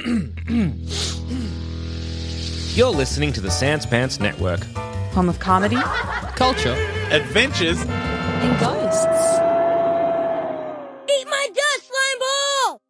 You're listening to the Sans Pants Network. Home of comedy Culture. Adventures. and ghosts. Eat my dust, slime ball!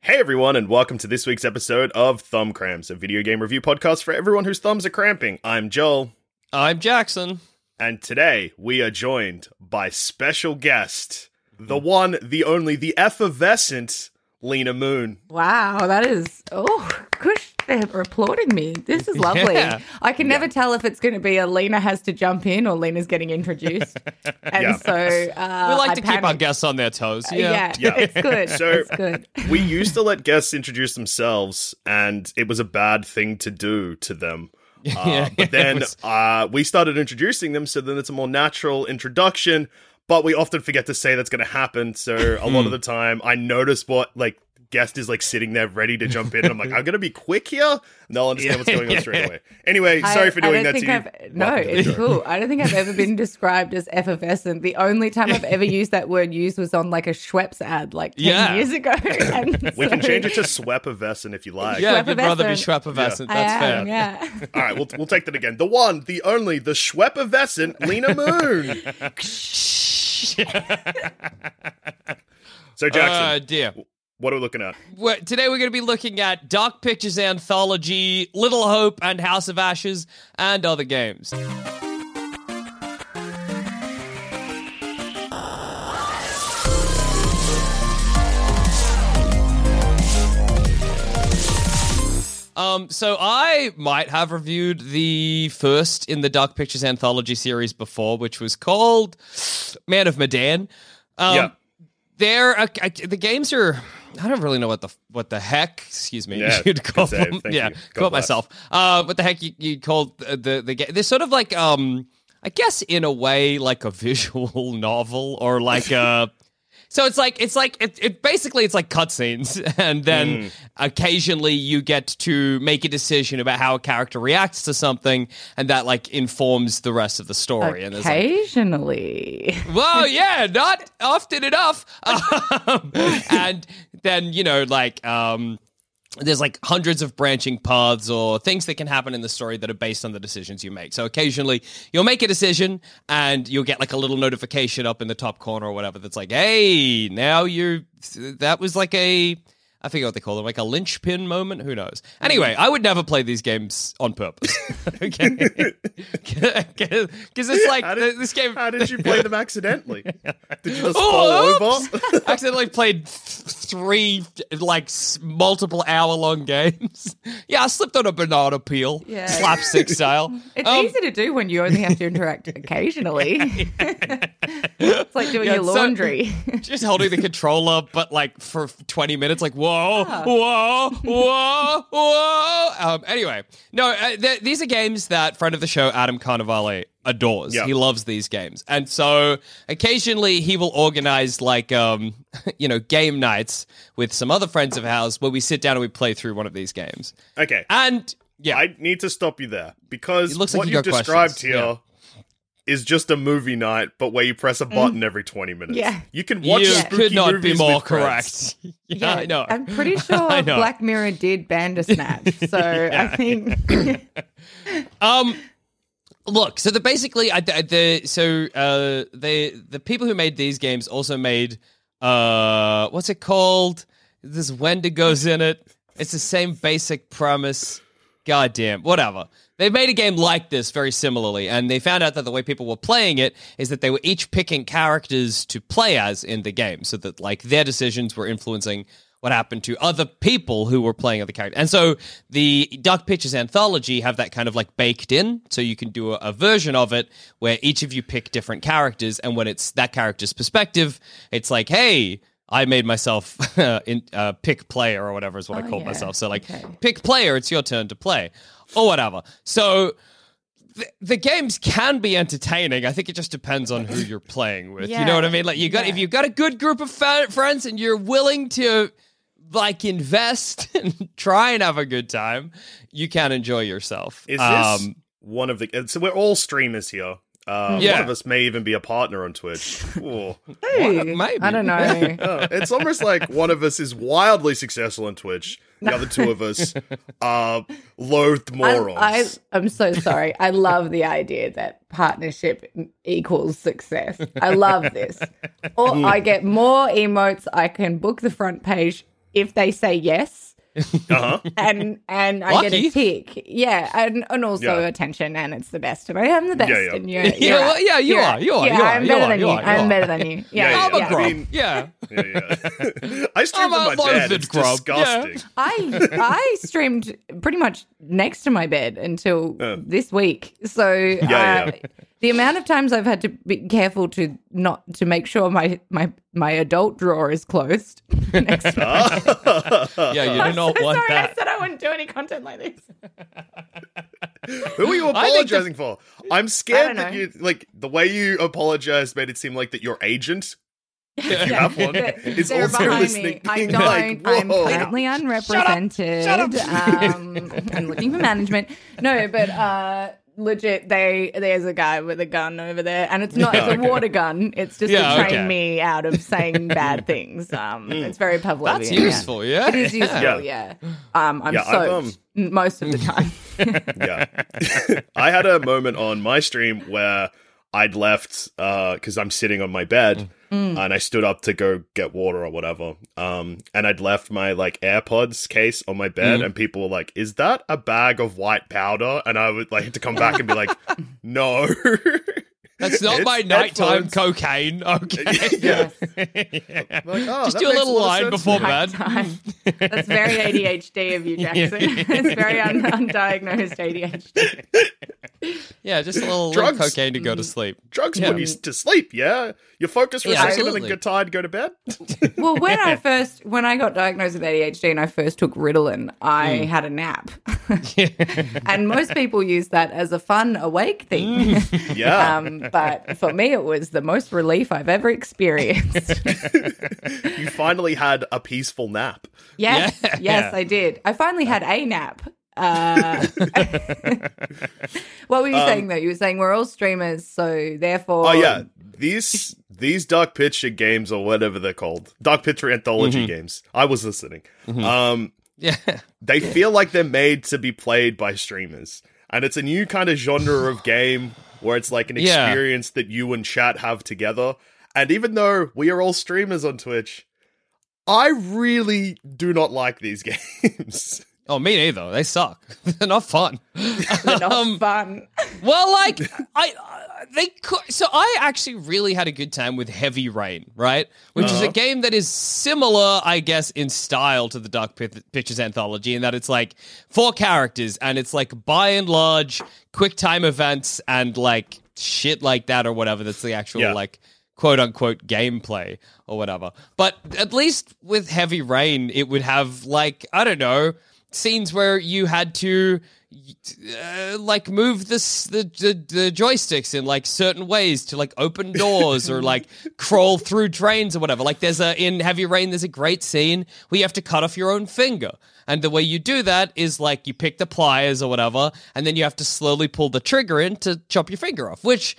Hey everyone, and welcome to this week's episode of Thumb Cramps, a video game review podcast for everyone whose thumbs are cramping. I'm Joel, I'm Jackson. and today we are joined by special guest, the one, the only, the effervescent Lena Moon. Wow, that is oh, gosh, they're applauding me. This is lovely. Yeah. I can never tell if it's going to be a Lena has to jump in or Lena's getting introduced, and Yeah. so uh, we like I to keep our guests on their toes. Yeah, Yeah. it's good. So- it's good. We used to let guests introduce themselves, and it was a bad thing to do to them. Uh, Yeah, but then was- uh, we started introducing them, so then it's a more natural introduction. But we often forget to say that's going to happen. So a lot Hmm. of the time, I notice what like guest is like sitting there ready to jump in. And I'm like, I'm going to be quick here, and they'll understand what's going on straight away. Anyway, I- sorry for doing that think to I've, you. No, Welcome it's show. cool. I don't think I've ever been described as effervescent. The only time I've ever used that word used was on like a Schweppes ad like 10 Yeah. years ago. And We can change it to Sweppavescent if you like. Yeah, if you'd rather be Schweppavescent. Schweppavescent, that's I fair. yeah. All right, we'll, we'll take that again. The one, the only, the Schweppavescent Lena Moon. so Jackson, Uh, dear. what are we looking at? Well, today we're going to be looking at Dark Pictures Anthology, Little Hope, and House of Ashes, and other games. Um, so I might have reviewed the first in the Dark Pictures Anthology series before, which was called Man of Medan. Um, Yeah. they're I, the games are I don't really know what the what the heck excuse me Yeah, you'd call them Thank yeah you. God call bless. myself uh what the heck you, you called the the, the game they're sort of like um I guess in a way like a visual novel or like a so it's like it's like it, it basically it's like cutscenes, and then Mm. occasionally you get to make a decision about how a character reacts to something, and that like informs the rest of the story. And like, Occasionally. well, yeah, not often enough. Um, and then you know, like, um, there's like hundreds of branching paths or things that can happen in the story that are based on the decisions you make. So occasionally you'll make a decision and you'll get like a little notification up in the top corner or whatever that's like, hey, now you're. That was like a. I forget what they call them, like a linchpin moment. Who knows? Anyway, I would never play these games on purpose. okay, because it's like did, this game. How did you play them accidentally? Did you just Oh, fall oops. over? accidentally played th- three like s- multiple hour long games. Yeah, I slipped on a banana peel, Yeah. slapstick style. It's Um, easy to do when you only have to interact occasionally. it's like doing Yeah, your so- laundry. just holding the controller, but like for 20 minutes, like, whoa, Ah. whoa, whoa, whoa. Um, anyway, no, uh, th- these are games that friend of the show, Adam Carnivale, adores. Yeah. He loves these games. And so occasionally he will organize like, um, you know, game nights with some other friends of ours where we sit down and we play through one of these games. Okay, And yeah, I need to stop you there because It looks what like you you've described questions. here is just a movie night, but where you press a button every 20 minutes. Yeah. You can watch you spooky could not be more correct. yeah, I know. I'm pretty sure I know. Black Mirror did Bandersnatch. So I think Um, Look, so the basically, I, the, the so uh, the the people who made these games also made uh, what's it called? There's Wendigos in it. It's the same basic premise. Goddamn, whatever. They made a game like this very similarly, and they found out that the way people were playing it is that they were each picking characters to play as in the game, so that like their decisions were influencing what happened to other people who were playing other characters. And so the Dark Pictures anthology have that kind of like baked in, so you can do a, a version of it where each of you pick different characters, and when it's that character's perspective, it's like, hey. I made myself in, uh, pick player or whatever is what I Oh, called yeah. myself. So like Okay. pick player, it's your turn to play or whatever. So the, the games can be entertaining. I think it just depends on who you're playing with. You know what I mean? Like you got if you've got a good group of fa- friends and you're willing to like invest and try and have a good time, you can enjoy yourself. Is this Um, one of the? So we're all streamers here. Uh, Yeah. One of us may even be a partner on Twitch. Ooh. Hey, maybe. I don't know. Uh, it's almost like one of us is wildly successful on Twitch. The other two of us are loathed morons. I, I, I'm so sorry. I love the idea that partnership equals success. I love this. Or I get more emotes. I can book the front page if they say yes. uh-huh. and and I get a tick. Yeah, and, and also Yeah. attention, and it's the best. And I am the best. Yeah, yeah. And you're, Yeah, you're well, right. yeah, you You're are, right. you are, Yeah, you are, I'm better than you you. are, I'm better than you. Yeah, Yeah, I'm a grub. I mean- yeah. Yeah, yeah. I stream I'm from my a bed. It's grub. disgusting. I I streamed pretty much next to my bed until this week. So Yeah, uh, the amount of times I've had to be careful to not to make sure my my my adult drawer is closed. next to my Yeah, you do not so want sorry, I said I wouldn't do any content like this. Who are you I the- apologizing for? I'm scared don't that you like the way you apologized made it seem like that your agent Yeah, you have one, they're- is they're also listening, me. I don't. Like, I'm "Whoa." currently unrepresented. Um, I'm looking for management. No, but uh, legit, they there's a guy with a gun over there, and it's not. Yeah, it's a okay. water gun. It's just Yeah, to train okay. me out of saying bad things. Um, it's very Pavlovian. That's useful, yeah. It is useful. Yeah. Yeah. Um, I'm Yeah, I've, um, most of the time. yeah. I had a moment on my stream where I'd left because I'm sitting on my bed Mm. and I stood up to go get water or whatever. Um, and I'd left my like AirPods case on my bed, and people were like, "Is that a bag of white powder?" And I would like to come back and be like, "No." That's not It's my nighttime headphones. cocaine. Okay. yeah. Yeah. Like, oh, Just do a little lot of line before now. bed. That's very ADHD of you, Jackson. it's very un- undiagnosed ADHD. Yeah, just a little, little Drugs. cocaine to go Mm. to sleep. Drugs Yeah. put you to sleep, yeah? You focus for Yeah, a second and absolutely. then get tired, go to bed? Well, when I first when I got diagnosed with ADHD and I first took Ritalin, I had a nap. and most people use that as a fun awake thing. Yeah. um, but for me it was the most relief I've ever experienced. you finally had a peaceful nap. yes, Yeah. yes, I did. I finally had a nap. Uh, what were you saying though? You were saying we're all streamers, so therefore Oh yeah, these these Dark Picture games or whatever they're called, Dark Picture anthology games. I was listening. Um, Yeah. they feel like they're made to be played by streamers, and it's a new kind of genre of game where it's like an Yeah. experience that you and chat have together. And even though we are all streamers on Twitch, I really do not like these games. Oh, me neither. They suck. They're not fun. they're not Um, fun. Well, like I, uh, they could. So I actually really had a good time with Heavy Rain, right? Which is a Uh-huh. game that is similar, I guess, in style to the Dark Pith- Pictures anthology, in that it's like four characters, and it's like by and large quick time events and like shit like that or whatever. That's the actual Yeah. like quote unquote gameplay or whatever. But at least with Heavy Rain, it would have like I don't know scenes where you had to uh, like move this the, the the joysticks in like certain ways to like open doors or like crawl through trains or whatever. Like there's a in Heavy Rain, there's a great scene where you have to cut off your own finger. And the way you do that is like you pick the pliers or whatever, and then you have to slowly pull the trigger in to chop your finger off, which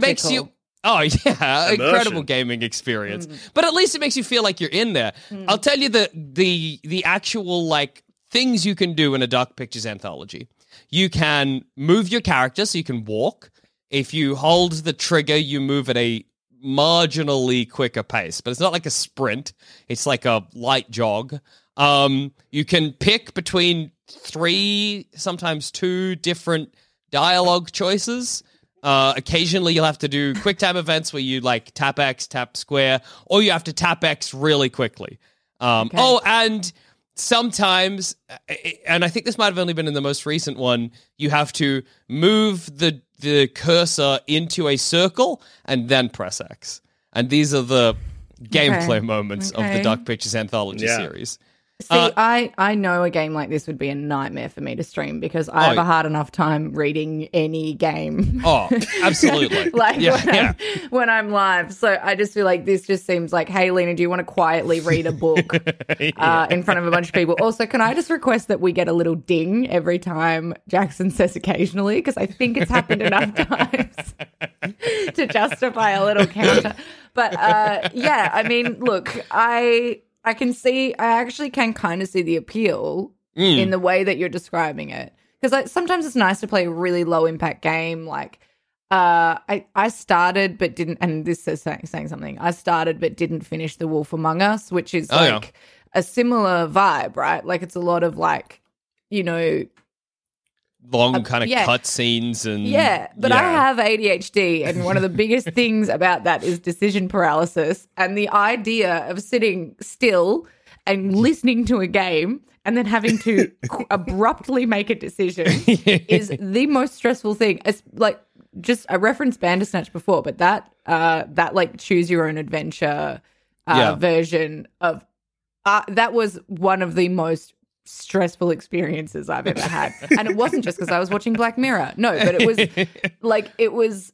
makes you Oh yeah, Immersion. incredible gaming experience. But at least it makes you feel like you're in there. I'll tell you the the the actual like things you can do in a Dark Pictures anthology. You can move your character so you can walk. if you hold the trigger, you move at a marginally quicker pace, but it's not like a sprint. It's like a light jog. Um, you can pick between three, sometimes two different dialogue choices. Uh, occasionally, you'll have to do quick time events where you like tap X, tap square, or you have to tap X really quickly. Um, Oh, and sometimes, uh, and I think this might have only been in the most recent one, you have to move the the cursor into a circle and then press X. And these are the gameplay Okay. moments of the Okay. Dark Pictures anthology Yeah. series. See, Uh, I, I know a game like this would be a nightmare for me to stream because I have Oh. a hard enough time reading any game. Oh, absolutely. like yeah, when, yeah. I'm, when I'm live. So I just feel like this just seems like, hey, Lena, do you want to quietly read a book uh, in front of a bunch of people? Also, can I just request that we get a little ding every time Jackson says occasionally? Because I think it's happened enough times to justify a little counter. But uh, yeah, I mean, look, I I can see, I actually can kind of see the appeal Mm. in the way that you're describing it. Because like, sometimes it's nice to play a really low impact game. Like, uh, I I started but didn't, and this is saying, saying something. I started but didn't finish The Wolf Among Us, which is Oh, yeah. like a similar vibe, right? Like, it's a lot of like, you know, Long Uh, kind of yeah. cut scenes and yeah, but I have ADHD, and one of the biggest things about that is decision paralysis. And the idea of sitting still and listening to a game and then having to abruptly make a decision is the most stressful thing. It's like just I referenced Bandersnatch before, but that uh that like choose your own adventure uh, Yeah. version of uh, that was one of the most stressful experiences I've ever had. And it wasn't just because I was watching Black Mirror. No, but it was like it was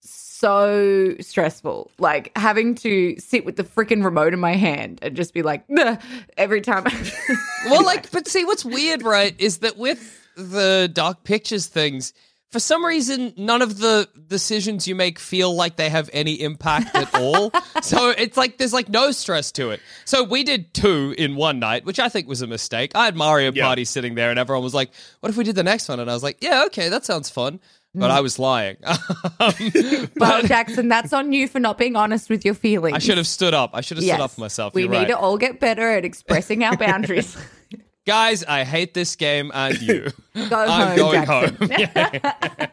so stressful. Like having to sit with the freaking remote in my hand and just be like every time. well, like, but see, what's weird, right, is that with the Dark Pictures things, for some reason, none of the decisions you make feel like they have any impact at all. so it's like there's like no stress to it. So we did two in one night, which I think was a mistake. I had Mario Yeah. Party sitting there, and everyone was like, "What if we did the next one?" And I was like, "Yeah, okay, that sounds fun." But I was lying. Um, well, Jackson, that's on you for not being honest with your feelings. I should have stood up. I should have Yes. stood up for myself. We You're need right. to all get better at expressing our boundaries. Guys, I hate this game and you. Go I'm home, going Jackson. home.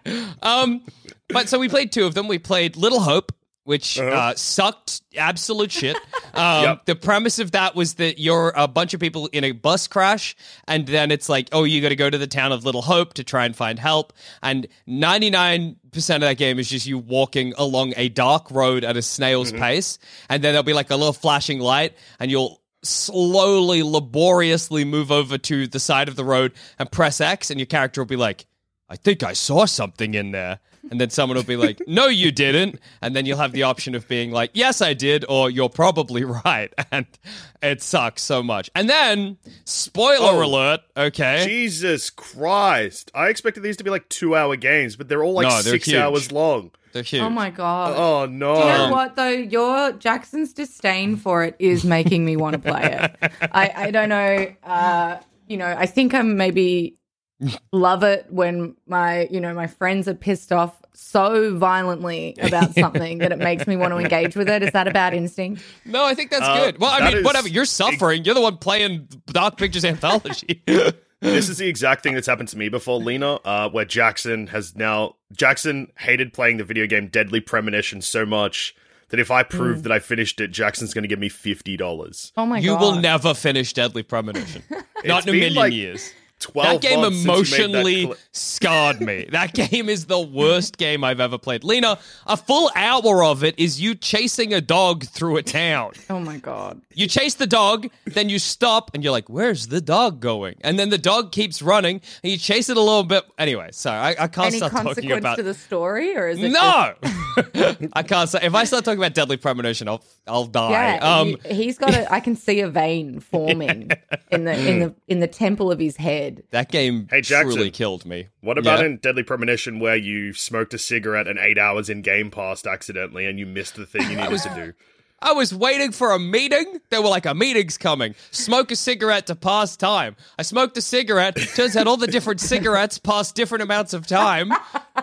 Yeah. um, but so we played two of them. We played Little Hope, which uh sucked absolute shit. Um, Yep. The premise of that was that you're a bunch of people in a bus crash, and then it's like, oh, you got to go to the town of Little Hope to try and find help. And 99% of that game is just you walking along a dark road at a snail's pace, and then there'll be like a little flashing light, and you'll slowly, laboriously move over to the side of the road and press X, and your character will be like, I think I saw something in there. And then someone will be like, No, you didn't. And then you'll have the option of being like, Yes, I did, or You're probably right. And it sucks so much. And then, spoiler Oh. alert, okay? Jesus Christ. I expected these to be like two hour games, but they're all like No, they're six huge. hours long. They're huge. Oh my god. Oh no. Do you know what though? Your Jackson's disdain for it is making me want to play it. I, I don't know. Uh, you know, I think I'm maybe love it when my you know my friends are pissed off so violently about something that it makes me want to engage with it. Is that a bad instinct? No, I think that's Uh, good. Well, I mean, is- whatever. You're suffering. You're the one playing Dark Pictures Anthology. this is the exact thing that's happened to me before, Lena, uh, where Jackson has now Jackson hated playing the video game Deadly Premonition so much that if I prove that I finished it, Jackson's gonna give me fifty dollars. Oh my you god! You will never finish Deadly Premonition. Not in a million like years. Twelve That game months since you made that emotionally cl- scarred me. That game is the worst game I've ever played. Lena, a full hour of it is you chasing a dog through a town. Oh my god! You chase the dog, then you stop and you're like, where's the dog going? And then the dog keeps running and you chase it a little bit. Anyway, sorry, I, I can't Any start talking consequence about to the story, or is it just- No! I can't say. If I start talking about Deadly Premonition, I'll, I'll die. Yeah, um, you- he's got a. I can see a vein forming in the in the in the temple of his head. That game Hey, Jackson. truly killed me. What about Yeah? in Deadly Premonition where you smoked a cigarette and eight hours in game passed accidentally and you missed the thing you needed to do? I was waiting for a meeting. They were like, a meeting's coming. Smoke a cigarette to pass time. I smoked a cigarette. Turns out all the different cigarettes pass different amounts of time.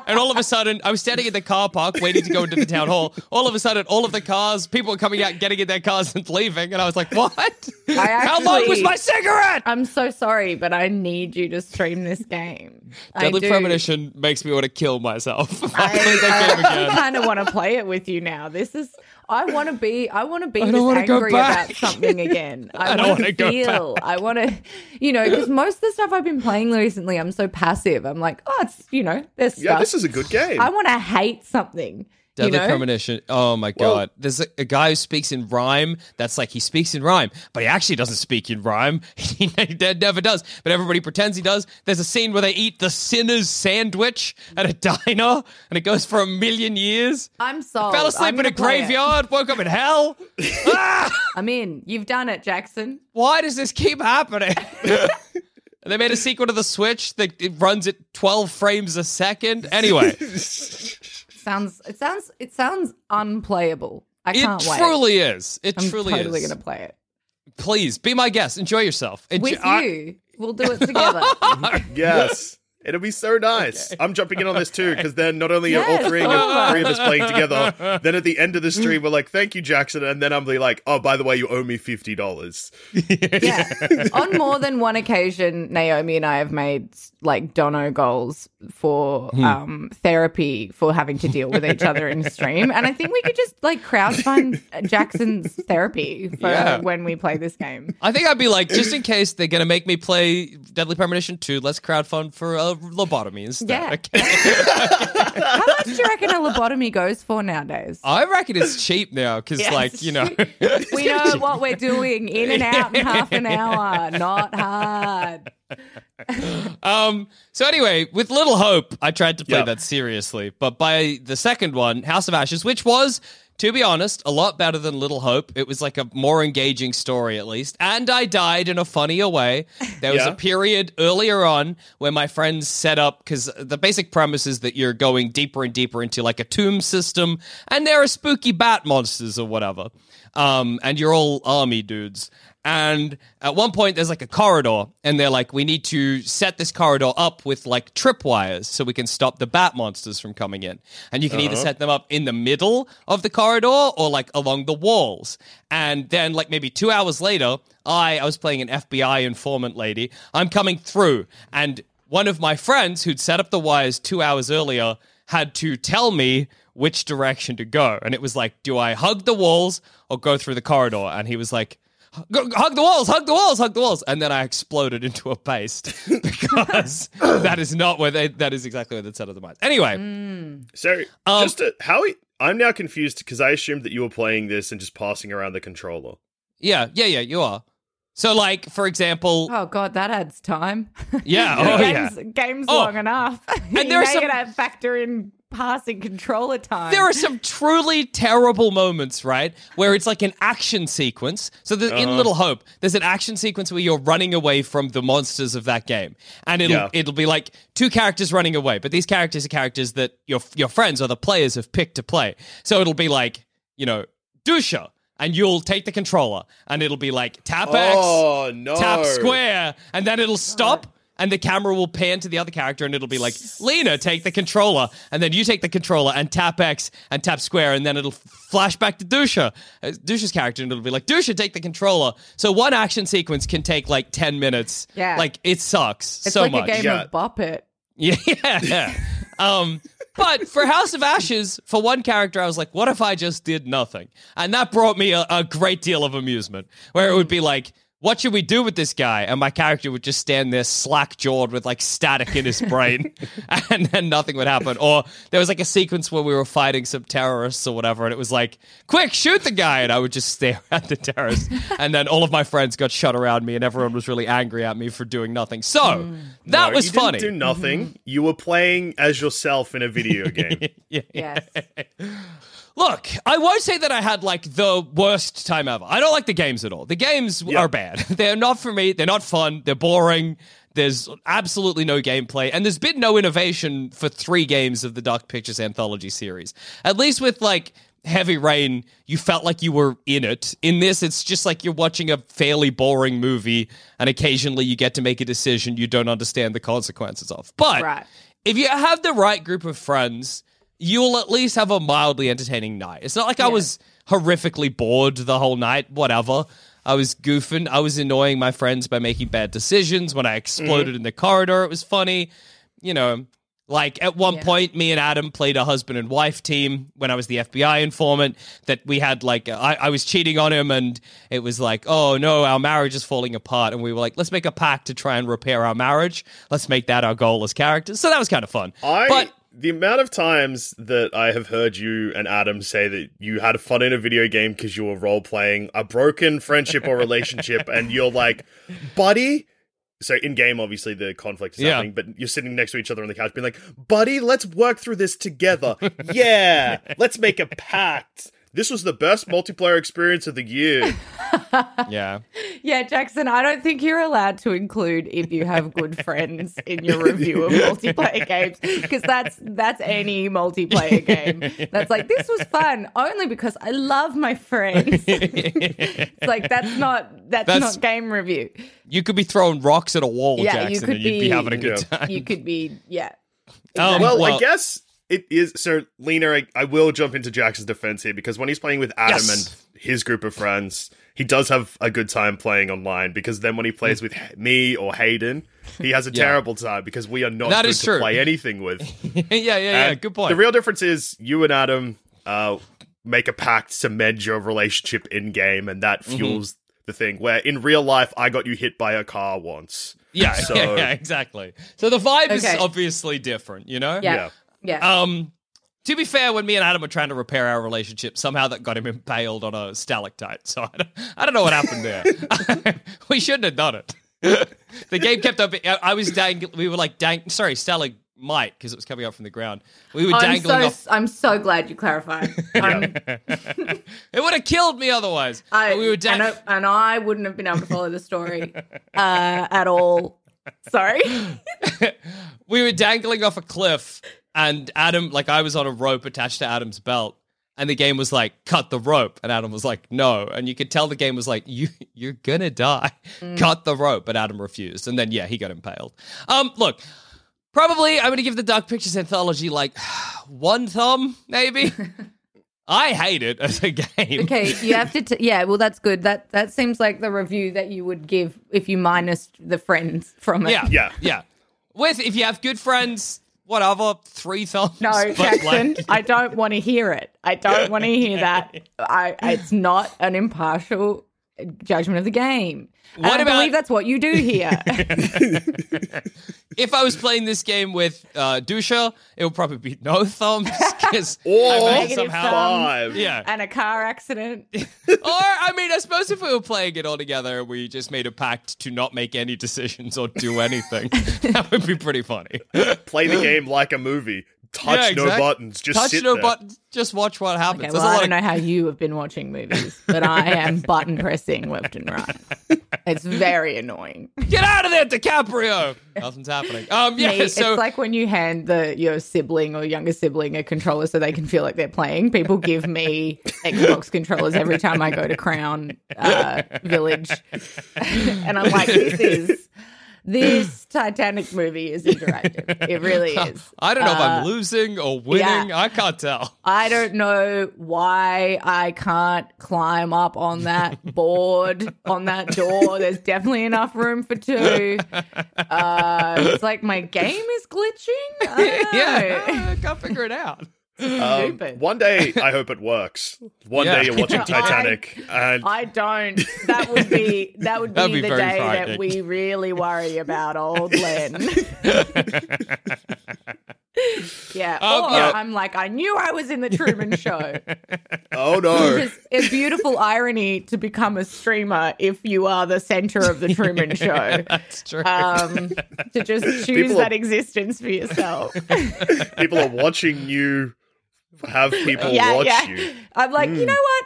and all of a sudden, I was standing in the car park waiting to go into the town hall. All of a sudden, all of the cars, people were coming out, getting in their cars and leaving, and I was like, "What? How long was my cigarette?" I'm so sorry, but I need you to stream this game. Deadly. Premonition makes me want to kill myself. I, I, uh, game I, kind of want to play it with you now. This is. I want to be. I want to be go angry about something again. I, I want to go feel. I want to, you know, because most of the stuff I've been playing recently, I'm so passive. I'm like, oh, it's you know, there's Yeah, stuff. this is a good game. I want to hate something. Deadly you know? Premonition. Oh my god. There's a, a guy who speaks in rhyme. That's like he speaks in rhyme, but he actually doesn't speak in rhyme. He never does. But everybody pretends he does. There's a scene where they eat the sinner's sandwich at a diner, and it goes for a million years. I'm sold. Fell asleep in a gonna it. graveyard, woke up in hell. ah! I'm in. You've done it, Jackson. Why does this keep happening? And they made a sequel to the Switch that it runs at 12 frames a second. Anyway, Sounds. It sounds. It sounds unplayable. I it can't wait. It truly is. It I'm truly totally is. gonna play it Please be my guest. Enjoy yourself. Enjoy- with I- you. We'll do it together. yes. It'll be so nice. I'm jumping in on this too because then not only are all Yes, three, three of us playing together, then at the end of the stream we're like, "Thank you, Jackson," and then I'm like, "Oh, by the way, you owe me fifty dollars." yeah. On more than one occasion, Naomi and I have made like dono goals for Hmm. um, therapy for having to deal with each other in stream. And I think we could just like crowdfund Jackson's therapy for Yeah. when we play this game. I think I'd be like, just in case they're gonna make me play Deadly Premonition 2, let's crowdfund for a lobotomy instead. Yeah. Okay. How much do you reckon a lobotomy goes for nowadays? I reckon it's cheap now because, Yes. like, you know, we know what we're doing in and out in half an hour. Not hard. Um. So anyway, with Little Hope, I tried to play Yeah. that seriously, but by the second one, House of Ashes, which was, to be honest, a lot better than Little Hope. It was like a more engaging story, at least, and I died in a funnier way. There was Yeah. a period earlier on where my friends set up because the basic premise is that you're going deeper and deeper into like a tomb system, and there are spooky bat monsters or whatever. Um, and you're all army dudes. And at one point, there's like a corridor, and they're like, we need to set this corridor up with like tripwires so we can stop the bat monsters from coming in. And you can either uh-huh. set them up in the middle of the corridor or like along the walls. And then, like maybe two hours later, I I was playing an FBI informant lady. I'm coming through, and one of my friends who'd set up the wires two hours earlier had to tell me which direction to go. And it was like, do I hug the walls or go through the corridor? And he was like, "Go- hug the walls, hug the walls, hug the walls. And then I exploded into a paste because that is not where they, that is exactly where they set up the mines. Anyway, So, Um, just to, how I'm now confused because I assumed that you were playing this and just passing around the controller. yeah, yeah, yeah, you are. So, like, for example, Oh god, that adds time. yeah, oh, yeah. game's, game's Oh. long enough. And there are now some- you gotta factor in passing controller time. There are some truly terrible moments, right? Where it's like an action sequence. So that in uh-huh. Little Hope, there's an action sequence where you're running away from the monsters of that game, and it'll Yeah. it'll be like two characters running away, but these characters are characters that your your friends or the players have picked to play. So it'll be like you know Dusha. And you'll take the controller, and it'll be like tap X, Oh, no. tap square, and then it'll stop, and the camera will pan to the other character, and it'll be like, Lena, take the controller, and then you take the controller and tap X and tap square, and then it'll flash back to Dusha, uh, Dusha's character, and it'll be like, Dusha, take the controller. So one action sequence can take like 10 minutes. Yeah. Like, it sucks it's so like much. a game Yeah. of Bop It. Yeah, yeah. um, but for House of Ashes, for one character, I was like, what if I just did nothing? And that brought me a, a great deal of amusement, where it would be like, what should we do with this guy? And my character would just stand there slack jawed with like static in his brain, and then nothing would happen. Or there was like a sequence where we were fighting some terrorists or whatever, and it was like, quick, shoot the guy. And I would just stare at the terrorists. and then all of my friends got shut around me, and everyone was really angry at me for doing nothing. So hmm. that No, was you didn't funny. do nothing. Mm-hmm. You were playing as yourself in a video game. Yes. Look, I won't say that I had like the worst time ever. I don't like the games at all. The games Yeah. are bad. They're not for me. They're not fun. They're boring. There's absolutely no gameplay, and there's been no innovation for three games of the Dark Pictures anthology series. At least with like Heavy Rain, you felt like you were in it. In this, it's just like you're watching a fairly boring movie, and occasionally you get to make a decision you don't understand the consequences of. But Right. if you have the right group of friends, you'll at least have a mildly entertaining night. It's not like I was horrifically bored the whole night, whatever. I was goofing. I was annoying my friends by making bad decisions. When I exploded mm-hmm. in the corridor, it was funny. You know, like at one Yeah. point, me and Adam played a husband and wife team when I was the FBI informant. That we had like, I, I was cheating on him, and it was like, oh no, our marriage is falling apart. And we were like, let's make a pact to try and repair our marriage. Let's make that our goal as characters. So that was kind of fun. I but the amount of times that I have heard you and Adam say that you had fun in a video game because you were role playing a broken friendship or relationship, and you're like, buddy. So in game, obviously the conflict is Yeah. happening, but you're sitting next to each other on the couch, being like, "Buddy, let's work through this together. yeah, let's make a pact." This was the best multiplayer experience of the year. yeah. Yeah, Jackson, I don't think you're allowed to include if you have good friends in your review of multiplayer games because that's that's any multiplayer game. That's like this was fun only because I love my friends. it's like that's not that's, That's- not game review. You could be throwing rocks at a wall, Yeah, Jackson, you could and you'd be, be- having a good Yeah. time. You could be yeah. Um, well, well- I guess it is. So, Lena, I, I will jump into Jackson's defense here because when he's playing with Adam Yes. and his group of friends, he does have a good time playing online. Because then when he plays with me or Hayden, he has a Yeah. terrible time because we are not That good is to true. play anything with. yeah, yeah, yeah. Good point. The real difference is you and Adam uh, make a pact to mend your relationship in game, and that Mm-hmm. fuels the thing. Where in real life, I got you hit by a car once. yeah, So- yeah, yeah, exactly. So the vibe is obviously different, you know? Yeah. Yeah. Um, to be fair, when me and Adam were trying to repair our relationship, somehow that got him impaled on a stalactite. So I don't, I don't know what happened there. we shouldn't have done it. the game kept up. I- was dang. We were like dang. Sorry, stalagmite because it was coming up from the ground. We were I'm dangling so off. I'm so glad you clarified. Um, It would have killed me otherwise. I, we were and, I, and I wouldn't have been able to follow the story uh, at all. Sorry. we were dangling off a cliff and Adam like I was on a rope attached to Adam's belt and the game was like cut the rope. And Adam was like no. And you could tell the game was like you you're gonna die. Cut the rope. But Adam refused. And then yeah he got impaled. Um look probably I'm gonna give the Dark Pictures anthology like one thumb maybe. I hate it as a game. Okay, you have to. T- yeah, well, that's good. That that seems like the review that you would give if you minus the friends from it. yeah Yeah. yeah. With if you have good friends whatever three thumbs No, but, Jackson, like- I don't want to hear it. I don't want to hear that. I. It's not an impartial judgment of the game. And What I about- believe that's what you do here. if I was playing this game with uh, Dusha, it would probably be no thumbs because Or Negative somehow. thumb. five. Yeah. and a car accident. or I mean, I suppose if we were playing it all together, we just made a pact to not make any decisions or do anything. that would be pretty funny. Play the game like a movie. Touch Yeah, no buttons. Just Touch sit no there. buttons. Just watch what happens. Okay, There's well, a I lot don't of- know how you have been watching movies, but I am button pressing left and right. It's very annoying. Get out of there, DiCaprio. Nothing's happening. Um, yeah. Me, so it's like when you hand the your sibling or younger sibling a controller so they can feel like they're playing. People give me Xbox controllers every time I go to Crown uh, Village, and I'm like, this is this Titanic movie is interactive. It really is. I don't know if I'm Uh, losing or winning. yeah. I can't tell. I don't know why I can't climb up on that board on that door. There's definitely enough room for two. Uh, it's like my game is glitching. I don't know. yeah, I can't figure it out. Um, one day, I hope it works. One Yeah. day you're watching I- Titanic, and I don't. That would be that would be, be the day that we really worry about old Len. yeah. Um, or yeah. I'm like, I knew I was in the Truman Show. oh no, It's a beautiful irony to become a streamer if you are the center of the Truman Show. That's true. Um, to just choose People are- that existence for yourself. people are watching you have people yeah, watch yeah. you. I'm like, you know what?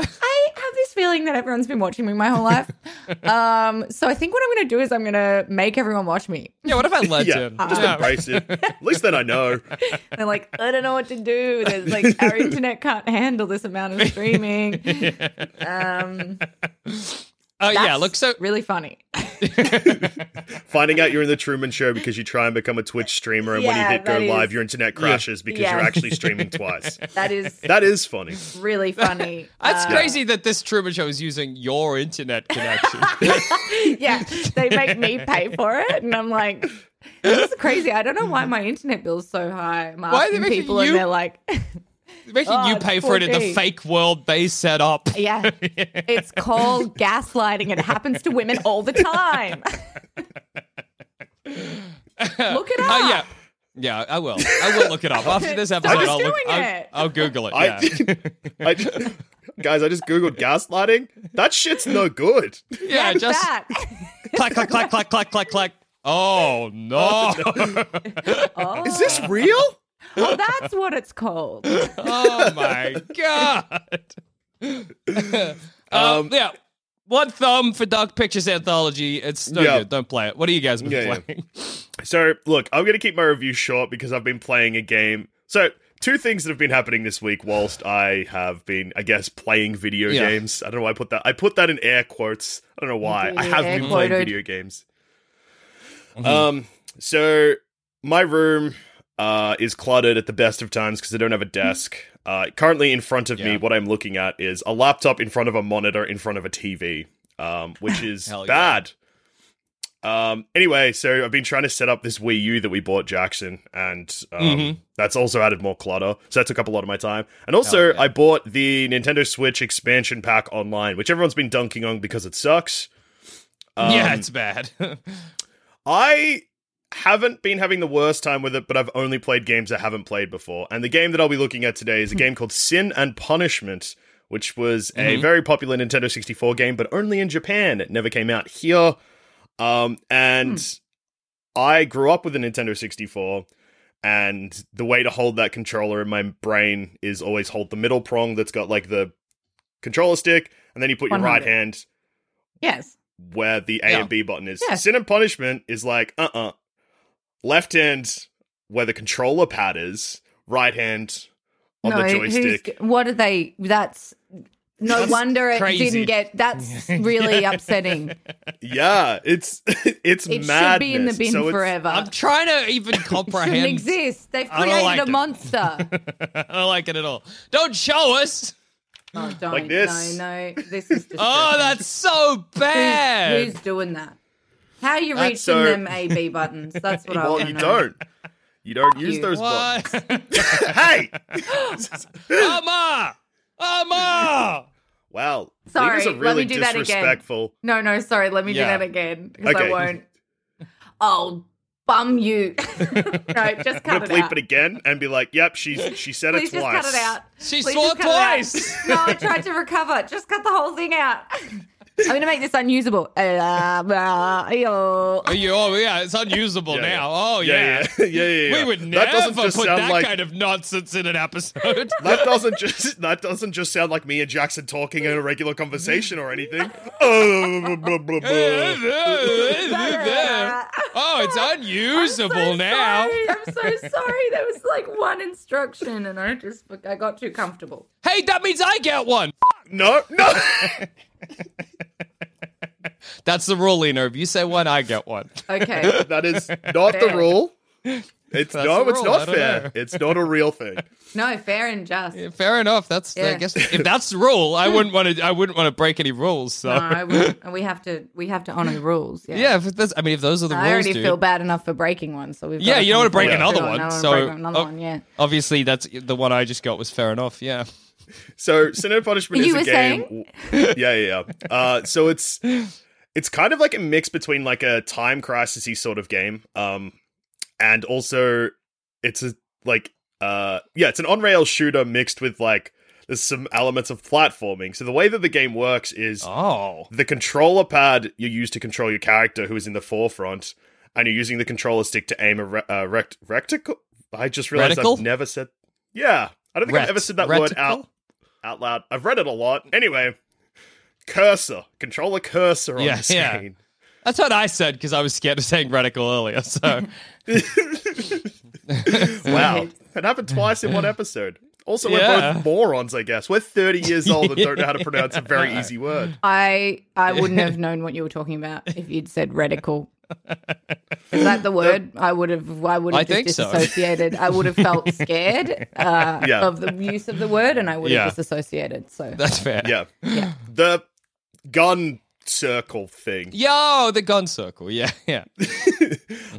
I have this feeling that everyone's been watching me my whole life. Um, so I think what I'm going to do is I'm going to make everyone watch me. yeah, what if I let Yeah, in? just Yeah. embrace it. At least then I know. They're like, I don't know what to do. There's like our internet can't handle this amount of streaming. Um, Uh, yeah, that's look, so really funny. Finding out you're in the Truman Show because you try and become a Twitch streamer, and when you hit go that live, your internet crashes because Yeah. you're actually streaming twice. That is That is funny. really funny. That's Uh, crazy that this Truman Show is using your internet connection. yeah, they make me pay for it, and I'm like, this is crazy. I don't know why my internet bill's so high. I'm Why are they asking making people, you- and they're like, Making Oh, you pay for it in the fake world they set up. yeah, it's called gaslighting. It happens to women all the time. Look it up. Oh yeah. Yeah, I will. I will look it up after this Stop episode. I'll, look, doing I'll. I'll Google it. I, Yeah, I just- guys, I just googled gaslighting. That shit's no good. yeah, It's just that. clack, clack, clack, clack, clack, clack, clack. Oh no! oh. Is this real? Oh, that's what it's called. oh my god! um, yeah, one thumb for Dark Pictures Anthology. It's no Yeah. good. Don't play it. What are you guys been Yeah, yeah. playing? So, look, I'm going to keep my review short because I've been playing a game. So, two things that have been happening this week whilst I have been, I guess, playing video Yeah. games. I don't know why I put that. I put that in air quotes. I don't know why. I have Air been playing video games. Um, so my room uh is cluttered at the best of times because I don't have a desk. Uh, currently in front of me, what I'm looking at is a laptop in front of a monitor in front of a TV, um, which is yeah. bad. Um. Anyway, so I've been trying to set up this Wii U that we bought Jackson, and um, Mhm. that's also added more clutter. So that took up a lot of my time. And also, yeah. I bought the Nintendo Switch expansion pack online, which everyone's been dunking on because it sucks. yeah, Um, it's bad. I haven't been having the worst time with it, but I've only played games I haven't played before. And the game that I'll be looking at today is a game called Sin and Punishment, which was a very popular Nintendo 64 game, but only in Japan. It never came out here. Um, and I grew up with a Nintendo 64. And the way to hold that controller in my brain is always hold the middle prong that's got like the controller stick, and then you put your right hand Yes. where the A Yeah. and B button is. Yeah. Sin and punishment is like uh uh left hand where the controller pad is, right hand on the joystick. What are they? That's no That's wonder it crazy. didn't get. That's really upsetting. Yeah, it's it's It madness. should be in the bin So it's- forever. I'm trying to even comprehend. Shouldn't exist. They've I don't created like a it. monster. I don't like it at all. Don't show us. Oh, don't. Like this. No, no. This is. Oh, that's so bad. Who's, who's doing that? How are you That's reaching so- them A B buttons? That's what I Well, want you to know. don't. You don't use you. those what? buttons. hey! Amma! Amma! Wow. Sorry, Lena's a let me really do that again. disrespectful. No, no, sorry. Let me Yeah. do that again because Okay. I won't. I'll bum you. no, just I'm cut gonna it bleep out. it again and be like, "Yep, she's she said Please it just twice." cut it out. She Please swore just cut it out. twice. No, I tried to recover. Just cut the whole thing out. I'm going to make this unusable. Uh, blah, yo. Oh, you- oh, yeah, it's unusable Yeah, now. yeah. Oh, yeah. yeah, yeah, yeah, yeah, yeah. We would That never doesn't put sound that like kind of nonsense in an episode. That doesn't just that doesn't just sound like me and Jackson talking in a regular conversation or anything. oh, blah, blah, blah. oh, it's unusable I'm so now. Sorry. I'm so sorry. There was like one instruction and I just I got too comfortable. Hey, that means I get one. no, no. That's the rule, Lena. If you say one, I get one. Okay. that is not the rule. It's That's no, the it's not fair. know. It's not a real thing. No, fair and just. Yeah, Fair enough. That's I guess if that's the rule, I wouldn't want to. I wouldn't want to break any rules. So No, I would, and we have to we have to honor the rules. Yeah. yeah, if that's, I mean, if those are the I rules, I already dude. feel bad enough for breaking one, so we've Yeah, got you don't wanna break another one. one, I don't wanna so- break another one. Yeah. Obviously, that's the one I just got was fair enough. Yeah. So, Sin and Punishment You is a were game. yeah, yeah, yeah. Uh, so it's it's kind of like a mix between like a time crisisy sort of game, um, and also it's a like uh, yeah, it's an on rail shooter mixed with like there's some elements of platforming. So the way that the game works is Oh. the controller pad you use to control your character who is in the forefront, and you're using the controller stick to aim a re- uh, rect- recticle. I just realized Reticle? I've never said. Yeah, I don't think I've ever said that word out out loud. I've read it a lot. Anyway, cursor, control controller cursor on Yeah, the yeah. screen. That's what I said because I was scared of saying reticle earlier. So Wow, it happened twice in one episode. Also, Yeah. we're both morons, I guess. We're 30 years old and don't know how to pronounce a very easy word. I I wouldn't have known what you were talking about if you'd said reticle. Is that the word? I would have. I would I have just think so. disassociated. I would have felt scared uh, Yeah. of the use of the word, and I would Yeah. have disassociated. So That's fair. Yeah. The gun circle thing. Yo, the gun circle. Yeah, yeah.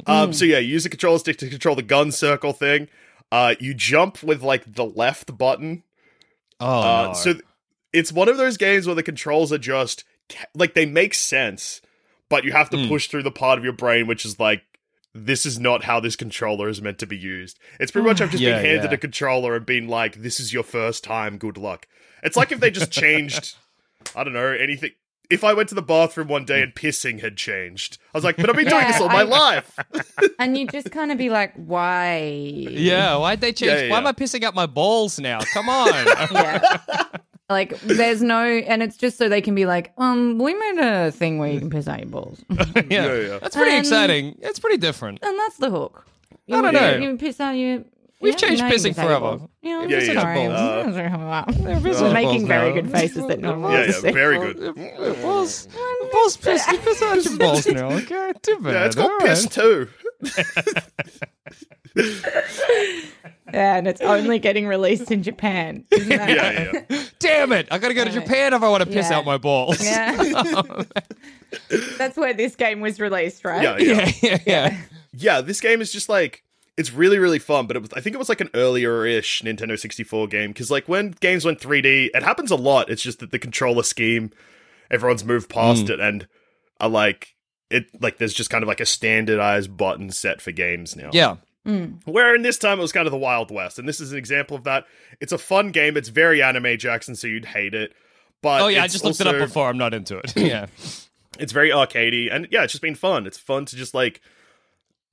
Um, so yeah, you use a control stick to control the gun circle thing. Uh, you jump with like the left button. Oh, Uh, no. So th- it's one of those games where the controls are just ca- like they make sense, but you have to Hmm. push through the part of your brain which is like this is not how this controller is meant to be used. It's pretty much I've just Yeah, been handed yeah. a controller and been like, "This is your first time. Good luck." It's like if they just changed, I don't know anything. If I went to the bathroom one day and pissing had changed, I was like, "But I've been doing this all my life." and you just kind of be like, why? yeah, why'd they change? Yeah, yeah, Why am. I pissing out my balls now? Come on. yeah. Like there's no, and it's just so they can be like, um, we made a thing where you can piss out your balls, yeah. Yeah, yeah. That's pretty Um, exciting. It's pretty different. And that's the hook. You, I don't know. You piss out your. We've yeah, changed now you pissing piss out your forever. balls. Yeah, Yeah, yeah. sorry. Uh, We're making very good faces that no one Yeah, wants to yeah, see. very good. Balls, balls piss, you piss out your balls now. Okay, too bad. Yeah, it's called All piss right. too. Yeah, and it's only getting released in Japan. Yeah, yeah. yeah. Damn it! I gotta go to Japan if I want to piss Yeah. out my balls. Yeah. That's where this game was released, right? Yeah, yeah. yeah, yeah. yeah. this game is just like it's really really fun, but it was, I think it was like an earlier-ish Nintendo 64 game because like when games went 3D, it happens a lot. It's just that the controller scheme, everyone's moved past mm. it, and are like it like there's just kind of like a standardized button set for games now. Yeah. Where in this time it was kind of the Wild West, and this is an example of that. It's a fun game. It's very anime Jackson, so you'd hate it. But Oh yeah, I it's just looked it up before. I'm not into it. Yeah. it's very arcadey and yeah it's just been fun it's fun to just like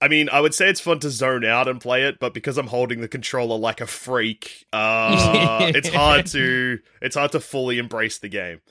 i mean i would say it's fun to zone out and play it but because i'm holding the controller like a freak uh it's hard to it's hard to fully embrace the game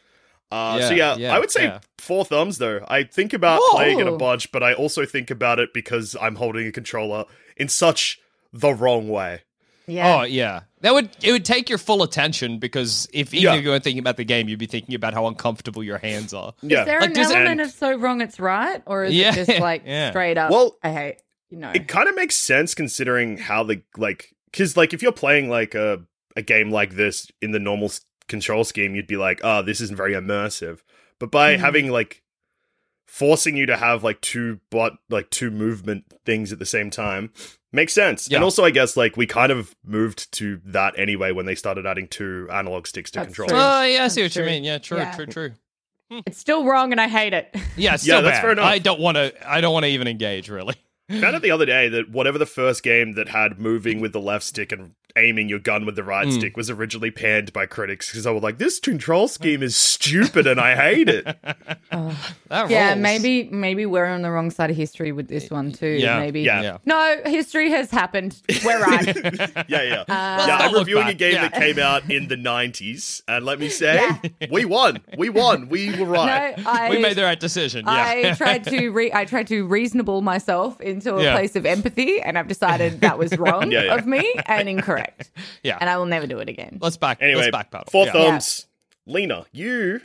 uh so Yeah, yeah, yeah, i would say yeah. four thumbs though i think about Whoa. playing it a bunch but i also think about it because i'm holding a controller in such the wrong way Yeah. Oh yeah, that would it would take your full attention because if even Yeah. if you weren't thinking about the game, you'd be thinking about how uncomfortable your hands are. yeah Is there Like, an does element And- of so wrong it's right, or is Yeah, it just like yeah. straight up? Well, I hate you know. it kind of makes sense considering how the like because like if you're playing like a a game like this in the normal s- control scheme you'd be like oh this isn't very immersive but by Mhm. having like forcing you to have like two but like two movement things at the same time makes sense Yeah. and also i guess like we kind of moved to that anyway when they started adding two analog sticks to That's control true. Oh yeah, I see That's what you mean. Yeah, true, Yeah. true, true. it's still wrong, and I hate it. Yeah, it's Yeah, that's bad. fair enough. I don't want to. I don't want to even engage really. found out the other day that whatever the first game that had moving with the left stick and aiming your gun with the right Mm. stick was originally panned by critics because I was like, this control scheme is stupid and I hate it. That Yeah, rules. maybe maybe we're on the wrong side of history with this one too. Yeah, maybe. yeah. Yeah. No, history has happened. We're right. Yeah, yeah. Uh, yeah, I'm look reviewing a game Yeah. that came out in the 90s, and let me say, we won. We won. We were right. no, I, we made the right decision. Yeah. I tried to re- I tried to reasonable myself into a Yeah. place of empathy, and I've decided that was wrong Yeah, yeah. of me and incorrect, yeah. and I will never do it again. let's back. Anyway, let's backpedal. four Yeah. thumbs. Lena, you.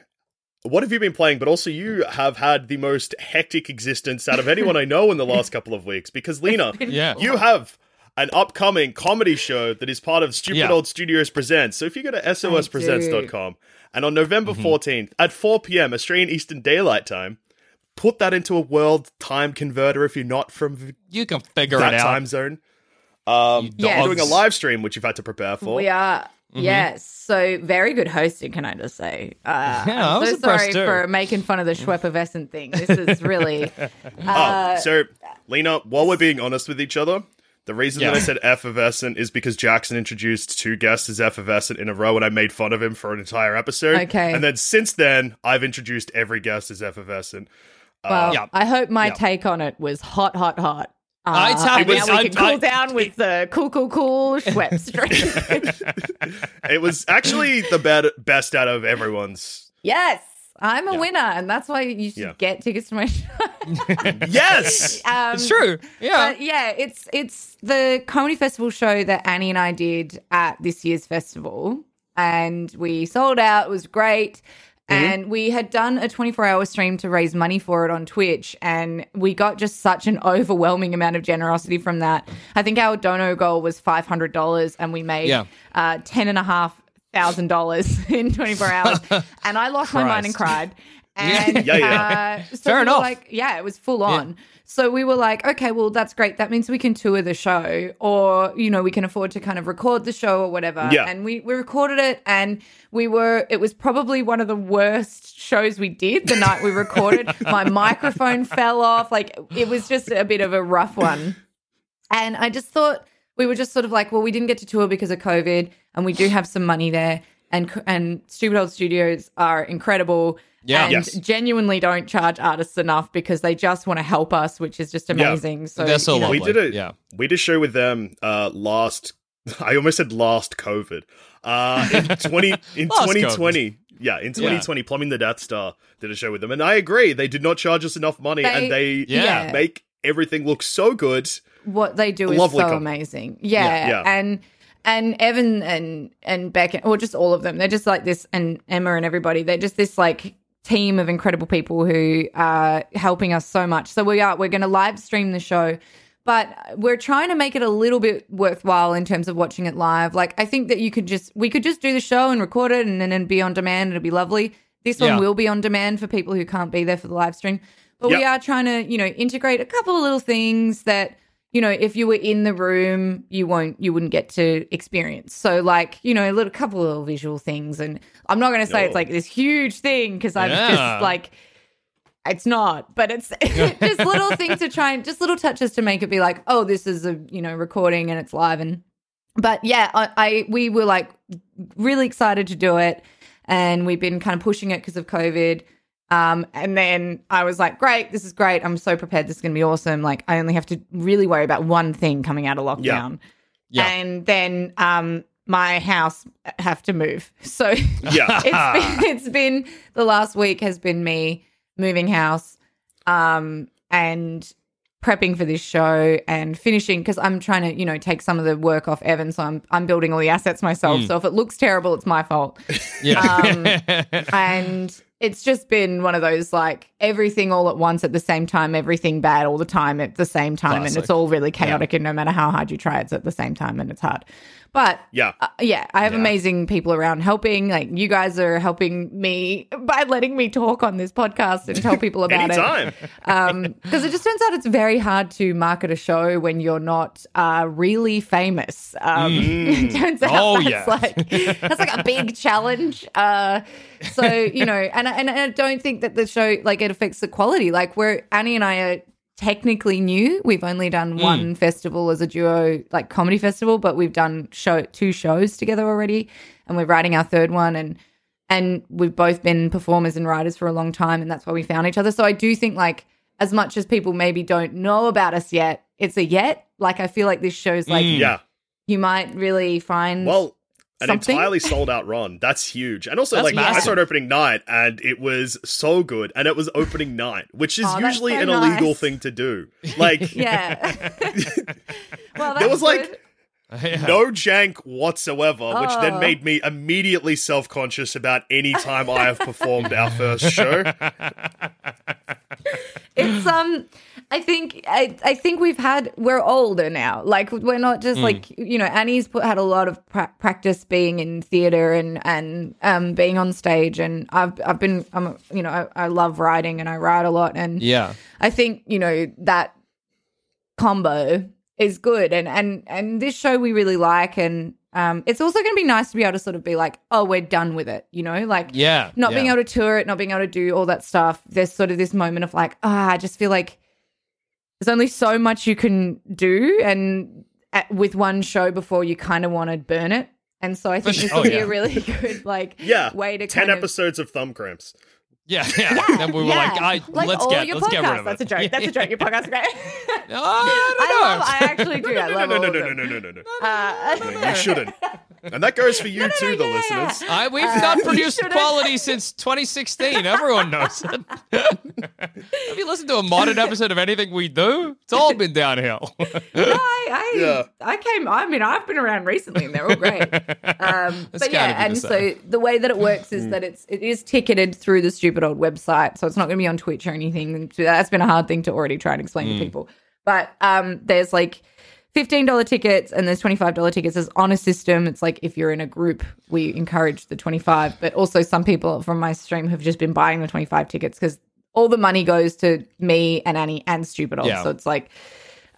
What have you been playing? But also, you have had the most hectic existence out of anyone I know in the last couple of weeks. Because Lena, Yeah. you have an upcoming comedy show that is part of Stupid Yeah. Old Studios Presents. So if you go to sospresents.com and on November Mm-hmm. 14th at 4 p.m. Australian Eastern Daylight Time, put that into a world time converter if you're not from You can figure that it out. time zone. Um, Yes. We're doing a live stream, which you've had to prepare for. We are. Yes, so very good hosting, can I just say? Uh, Yeah, I I'm was so sorry too. for making fun of the Schweppervescent thing. This is really Oh, so Lena, while we're being honest with each other, the reason that I said effervescent is because Jackson introduced two guests as effervescent in a row, and I made fun of him for an entire episode. Okay. and then since then, I've introduced every guest as effervescent. well. yeah. I hope my Yeah. take on it was hot, hot, hot. Uh, it's how- and now we I- can cool I- down with the cool, cool, cool Schweppes stream. It was actually the bad, best out of everyone's. yes. I'm a winner, and that's why you should Yeah. get tickets to my show. Yes. Um, It's true. Yeah. But yeah, it's it's the comedy festival show that Annie and I did at this year's festival, and we sold out. It was great. And we had done a 24 hour stream to raise money for it on Twitch. And we got just such an overwhelming amount of generosity from that. I think our dono goal was $500 and we made Yeah. uh, $10,500 in 24 hours. and I lost my mind and cried. And Yeah, yeah. Uh, so Fair enough. Like, yeah, it was full on. So we were like, okay, well, that's great. That means we can tour the show, or you know, we can afford to kind of record the show or whatever. Yeah. And we we recorded it, and we were. It was probably one of the worst shows we did the night we recorded. My microphone fell off. Like it was just a bit of a rough one. And I just thought we were just sort of like, well, we didn't get to tour because of COVID, and we do have some money there. And and Stupid Old Studios are incredible. Yeah. and Yes. genuinely don't charge artists enough because they just want to help us, which is just amazing. So They're so you know, we did a Yeah. we did a show with them uh last I almost said last COVID. Uh in 20 in 2020. Yeah, in 2020 Plumbing the Death Star did a show with them and I agree they did not charge us enough money They- and they Yeah. make everything look so good. what they do is so company. amazing. Yeah. Yeah. And and Evan and and Beck or just all of them. They're just like this and Emma and everybody. They're just this like team of incredible people who are helping us so much. So we are we're going to live stream the show. But we're trying to make it a little bit worthwhile in terms of watching it live. Like I think that you could just we could just do the show and record it and then it'd be on demand. And it'd be lovely. This one Yeah. will be on demand for people who can't be there for the live stream. But we are trying to, you know, integrate a couple of little things that you know, if you were in the room, you won't, you wouldn't get to experience. So, like, you know, a little couple of little visual things, and I'm not going to say it's like this huge thing because I'm Yeah. just like, it's not, but it's just little things to try and just little touches to make it be like, oh, this is a you know recording and it's live and. But yeah, I, I we were like really excited to do it, and we've been kind of pushing it because of COVID. Um, and then I was like, great, this is great. I'm so prepared. This is going to be awesome. Like, I only have to really worry about one thing coming out of lockdown. Yeah. And then um, my house have to move. So Yeah. it's been, it's been the last week has been me moving house um, and prepping for this show and finishing because I'm trying to, you know, take some of the work off Evan. So I'm, I'm building all the assets myself. So if it looks terrible, it's my fault Yeah. Um, and it's just been one of those like everything all at once at the same time, everything bad all the time at the same time, and it's all really chaotic. And no matter how hard you try, it's at the same time, and it's hard. But Yeah. uh, yeah, I have amazing people around helping. Like you guys are helping me by letting me talk on this podcast and tell people about it because it just turns out it's very hard to market a show when you're not uh, really famous. Um, it turns out Oh, that's yeah. like that's like a big challenge. Uh, so you know, and I- and I don't think that the show like it affects the quality. Like where Annie and I are technically new. We've only done hmm. one festival as a duo, like comedy festival, but we've done show two shows together already, and we're writing our third one and and we've both been performers and writers for a long time and that's why we found each other so i do think like as much as people maybe don't know about us yet it's a yet like i feel like this show's like hmm. Yeah. you might really find Well, an Something? entirely sold out run. That's huge. And also, That's like, I started opening night and it was so good. And it was opening night, which is Oh, usually so an illegal thing to do. Like, yeah well that's There was, like, good. no jank whatsoever, which Oh. then made me immediately self conscious about any time I have performed our first show. it's um i think I, I think we've had we're older now. Like we're not just like you know annie's put, had a lot of pra- practice being in theater and and um being on stage. And i've i've been i'm you know I, I love writing and i write a lot. And yeah. I think you know that combo is good, and and and this show we really like, and um, it's also going to be nice to be able to sort of be like, oh, we're done with it, you know, like Yeah. not being able to tour it, not being able to do all that stuff. There's sort of this moment of like, ah, I just feel like there's only so much you can do, and at, with one show before you kind of want to burn it. And so I think this sure. will Oh, be a really good like Yeah. way to 10 kind of episodes of thumb cramps. Yeah, yeah. Then we were yeah. like, I, let's get your let's get rid podcasts. of That's a joke. That's a joke. Your podcast is great. Oh, I I don't know. love. I actually do. I No, love no, all no, of no, them. no, no, no, no, no. Uh, No, you shouldn't. And that goes for you too, the yeah. listeners. I, we've not produced quality since 2016. Everyone knows it. Have you listened to a modern episode of anything we do? It's all been downhill. No, I, I, Yeah. I came. I mean, I've been around recently, and they're all great. Um, but yeah, and the so the way that it works is that it's it is ticketed through the stupid old website, so it's not going to be on Twitch or anything. That's been a hard thing to already try and explain to people. But um, there's like. $15 tickets and there's $25 tickets It's on a system. It's like if you're in a group, we encourage the 25, but also some people from my stream have just been buying the 25 tickets because all the money goes to me and Annie and Stupid Old. Yeah. So it's like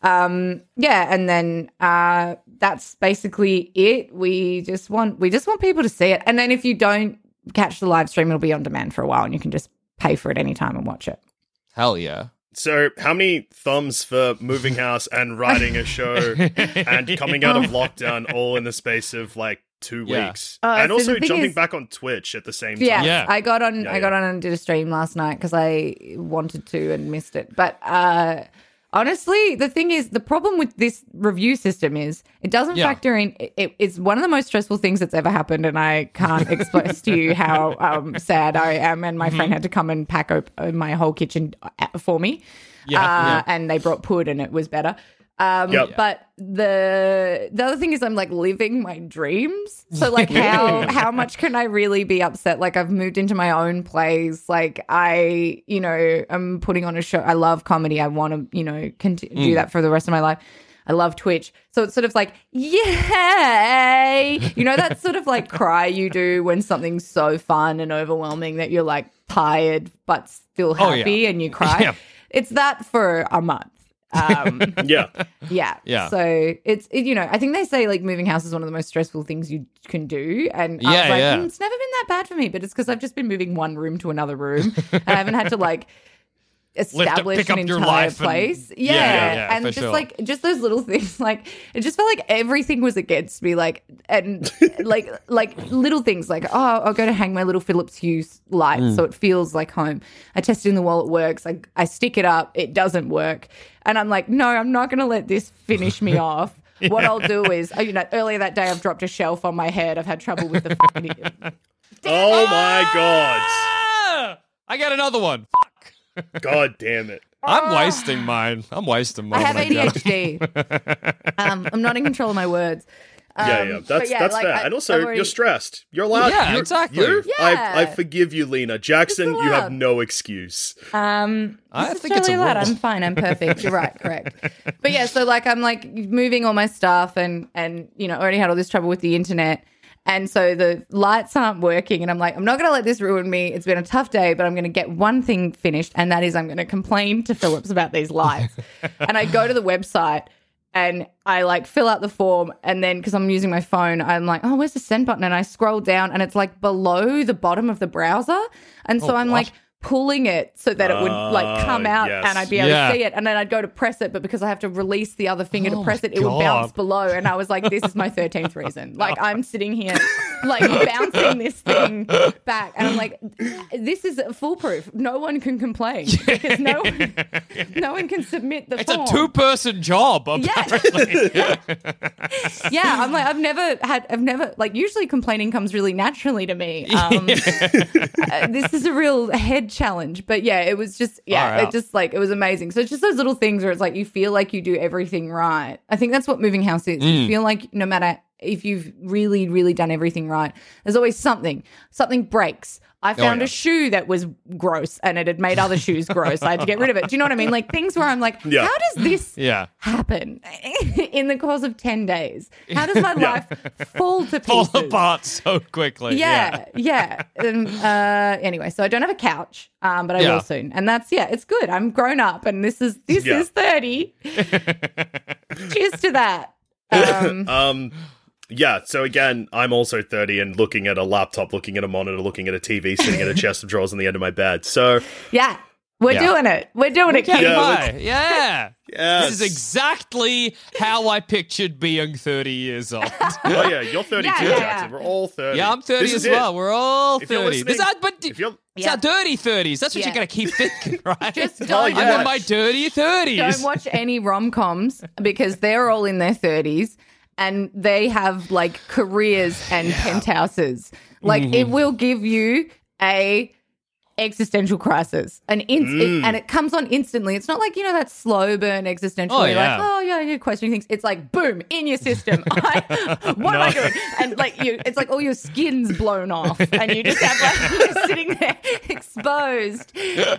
um yeah and then uh that's basically it we just want we just want people to see it and then if you don't catch the live stream it'll be on demand for a while and you can just pay for it anytime and watch it Hell yeah. So, how many thumbs for moving house and writing a show and coming out of lockdown all in the space of like two Yeah. weeks? Oh, and so also jumping is- back on Twitch at the same yeah, time. Yeah. i got on Yeah, i got yeah. on and did a stream last night because i wanted to and missed it but uh honestly the thing is the problem with this review system is it doesn't Yeah. factor in it, it's one of the most stressful things that's ever happened and i can't express to you how um, sad i am and my Mm-hmm. friend had to come and pack up my whole kitchen uh, for me Yeah, uh, yeah. and they brought pud and it was better um, Yep. but the the other thing is I'm like living my dreams. So like how how much can I really be upset? Like I've moved into my own place. Like I, you know, I'm putting on a show. I love comedy. I want to, you know, conti- do that for the rest of my life. I love Twitch. So it's sort of like, yay! You know, that sort of like cry you do when something's so fun and overwhelming that you're like tired but still Oh, yeah. happy and you cry. Yeah. It's that for a month. Um, Yeah. yeah. Yeah. So it's, it, you know, I think they say like moving house is one of the most stressful things you can do. And I Yeah, was like, yeah. "Mm, it's never been that bad for me, but it's because I've just been moving one room to another room. and I haven't had to like establish pick an up your entire life and- place. Yeah, Yeah. yeah, yeah, and for just sure. like, just those little things. Like, it just felt like everything was against me. Like, and like, like little things like, oh, I'll go to hang my little Philips Hue light Mm. so it feels like home. I test it in the wall, it works. I, I stick it up, it doesn't work. And I'm like, no, I'm not going to let this finish me off. What I'll do is, oh, you know, earlier that day I've dropped a shelf on my head. I've had trouble with the fucking. Oh my god. I got another one. Fuck. God damn it. I'm wasting mine. I'm wasting mine. I mine. have when get. ADHD. um, I'm not in control of my words. Yeah, Um, yeah, but that's yeah, that's like, fair. I- and also, already- you're stressed. You're allowed. Yeah, you're- exactly. you're- I, I forgive you, Lena. Jackson, you have no excuse. Um, I this is think it's a totally allowed. rule. I'm fine. I'm perfect. You're right. Correct. But yeah, so like I'm like moving all my stuff and and you know already had all this trouble with the internet. And so the lights aren't working, and I'm like, I'm not going to let this ruin me. It's been a tough day, but I'm going to get one thing finished, and that is I'm going to complain to Philips about these lights. and I go to the website, and I like fill out the form, and then because I'm using my phone, I'm like, oh, where's the send button? And I scroll down, and it's like below the bottom of the browser, and so Oh, I'm like pulling it so that it would like come Ah, out yes. and I'd be able Yeah. to see it. And then I'd go to press it, but because I have to release the other finger Oh to press my it, it would bounce below. And I was like, this is my 13th reason. Like I'm sitting here like bouncing this thing back. And I'm like, this is foolproof. No one can complain because no one, no one can submit the It's a two-person job. Yeah. Apparently. yeah, I'm like I've never had I've never like usually complaining comes really naturally to me. Um, uh, this is a real head challenge, but yeah, it was just yeah, Far it just like it was amazing. So it's just those little things where it's like you feel like you do everything right. I think that's what moving house is. Mm. You feel like no matter if you've really really done everything right, there's always something. Something breaks. I found Oh, yeah. a shoe that was gross and it had made other shoes gross. I had to get rid of it. Do you know what I mean? Like things where I'm like, Yeah. how does this yeah. happen in the course of 10 days? How does my life fall to Fall pieces? apart so quickly. Yeah, yeah. Um, uh, anyway, so I don't have a couch, um, but I Yeah. will soon. And that's, yeah, it's good. I'm grown up and this is, this Yeah. is 30. Cheers to that. Um, Um, yeah. So again, I'm also 30 and looking at a laptop, looking at a monitor, looking at a TV, sitting at a chest of drawers on the end of my bed. So yeah, we're Yeah. doing it. We're doing it, Getting Yeah. Yeah. yes. This is exactly how I pictured being 30 years old. Oh yeah, you're 32, Yeah, yeah, Jackson. yeah. We're all 30. yeah, I'm 30 This as is it. well. We're all If you're 30. This listening- are- but If you're it's Yeah. our dirty 30s. That's what Yeah. you're going to keep thinking, right? Just Oh, don't, yeah. I'm in my dirty 30s. don't watch any rom coms because they're all in their 30s. And they have like careers and penthouses. Like Mm-hmm. it will give you a existential crisis and in- Mm. it, and it comes on instantly it's not like you know that slow burn existential Oh, you're yeah. like oh yeah you're questioning things it's like boom in your system I, what am i doing and like you it's like all your skin's blown off and you just have like you're sitting there exposed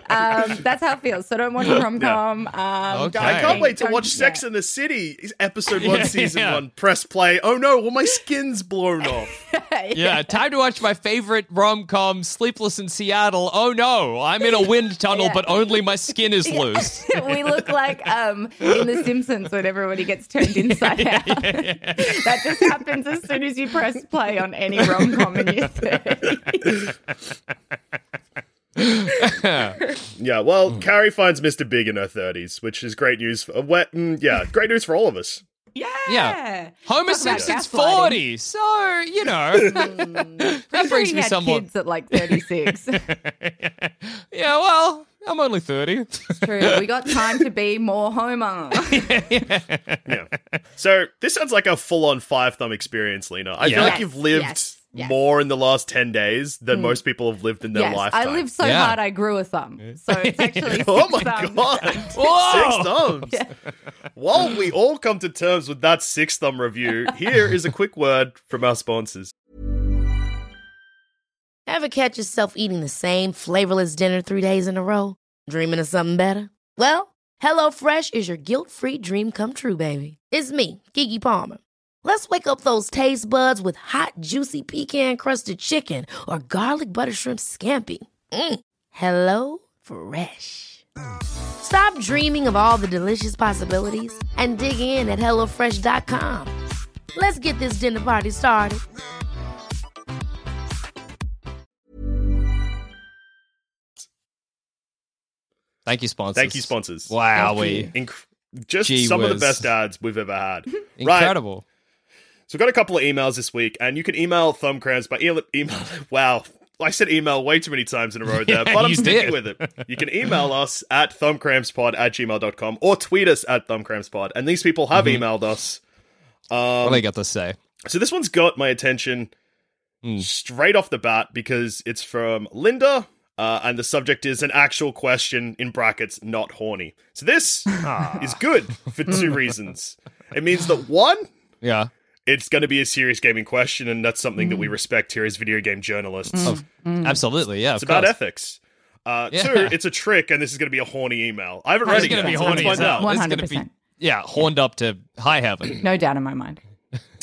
um that's how it feels so don't watch a rom-com um Okay. I can't wait to don't- watch Sex yeah. in the City, episode one, Yeah, season yeah. one. Press play. Oh no, well my skin's blown off. Yeah, time to watch my favorite rom com, Sleepless in Seattle. Oh no, I'm in a wind tunnel, Yeah. but only my skin is loose. we look like um in The Simpsons when everybody gets turned inside out. that just happens as soon as you press play on any rom com in your 30s. Yeah, well, Carrie finds Mr. Big in her 30s, which is great news. For, uh, wet, mm, yeah, great news for all of us. Yeah. Yeah. Homer Simpson's 40, so, you know, hmm. that I'm sure brings he me had somewhat. kids at like 36. Yeah, well, I'm only 30. True. We got time to be more Homer. Yeah. So this sounds like a full-on five thumb experience, Lena. I feel like Yes, you've lived yes, yes. more in the last 10 days than hmm. most people have lived in their yes, lifetime. I lived so Yeah. hard I grew a thumb. So it's actually Oh six my thumbs. god! Whoa! Six thumbs. While we all come to terms with that six thumb review, here is a quick word from our sponsors. Ever catch yourself eating the same flavorless dinner three days in a row? Dreaming of something better? Well, HelloFresh is your guilt-free dream come true, baby. It's me, Keke Palmer. Let's wake up those taste buds with hot, juicy pecan-crusted chicken or garlic butter shrimp scampi. Mm. Hello Fresh. Stop dreaming of all the delicious possibilities and dig in at HelloFresh.com. Let's get this dinner party started. Thank you, sponsors. Thank you, sponsors. Wow, we Inc- just Gee some of the best ads we've ever had. Right. incredible. So we've got a couple of emails this week, and you can email Thumbcramps by e- email. Wow, I said email way too many times in a row there, Yeah, but I'm sticking did. with it. You can email us at thumbcrampspod at gmail.com or tweet us at thumbcrampspod. And these people have Mm-hmm. emailed us. what do they got to say? So this one's got my attention Hmm. straight off the bat because it's from Linda. Uh, and the subject is an actual question in brackets, not horny. So this is good for two reasons. It means that one, Yeah. It's going to be a serious gaming question, and that's something that we Mm. respect here as video game journalists. Absolutely. Yeah. It's of about course. ethics. Uh, Yeah. Two, it's a trick, and this is going to be a horny email. I haven't It's read it going to be horny let's as find hell. out. It's going to be, 100%. yeah, horned up to high heaven. No doubt in my mind.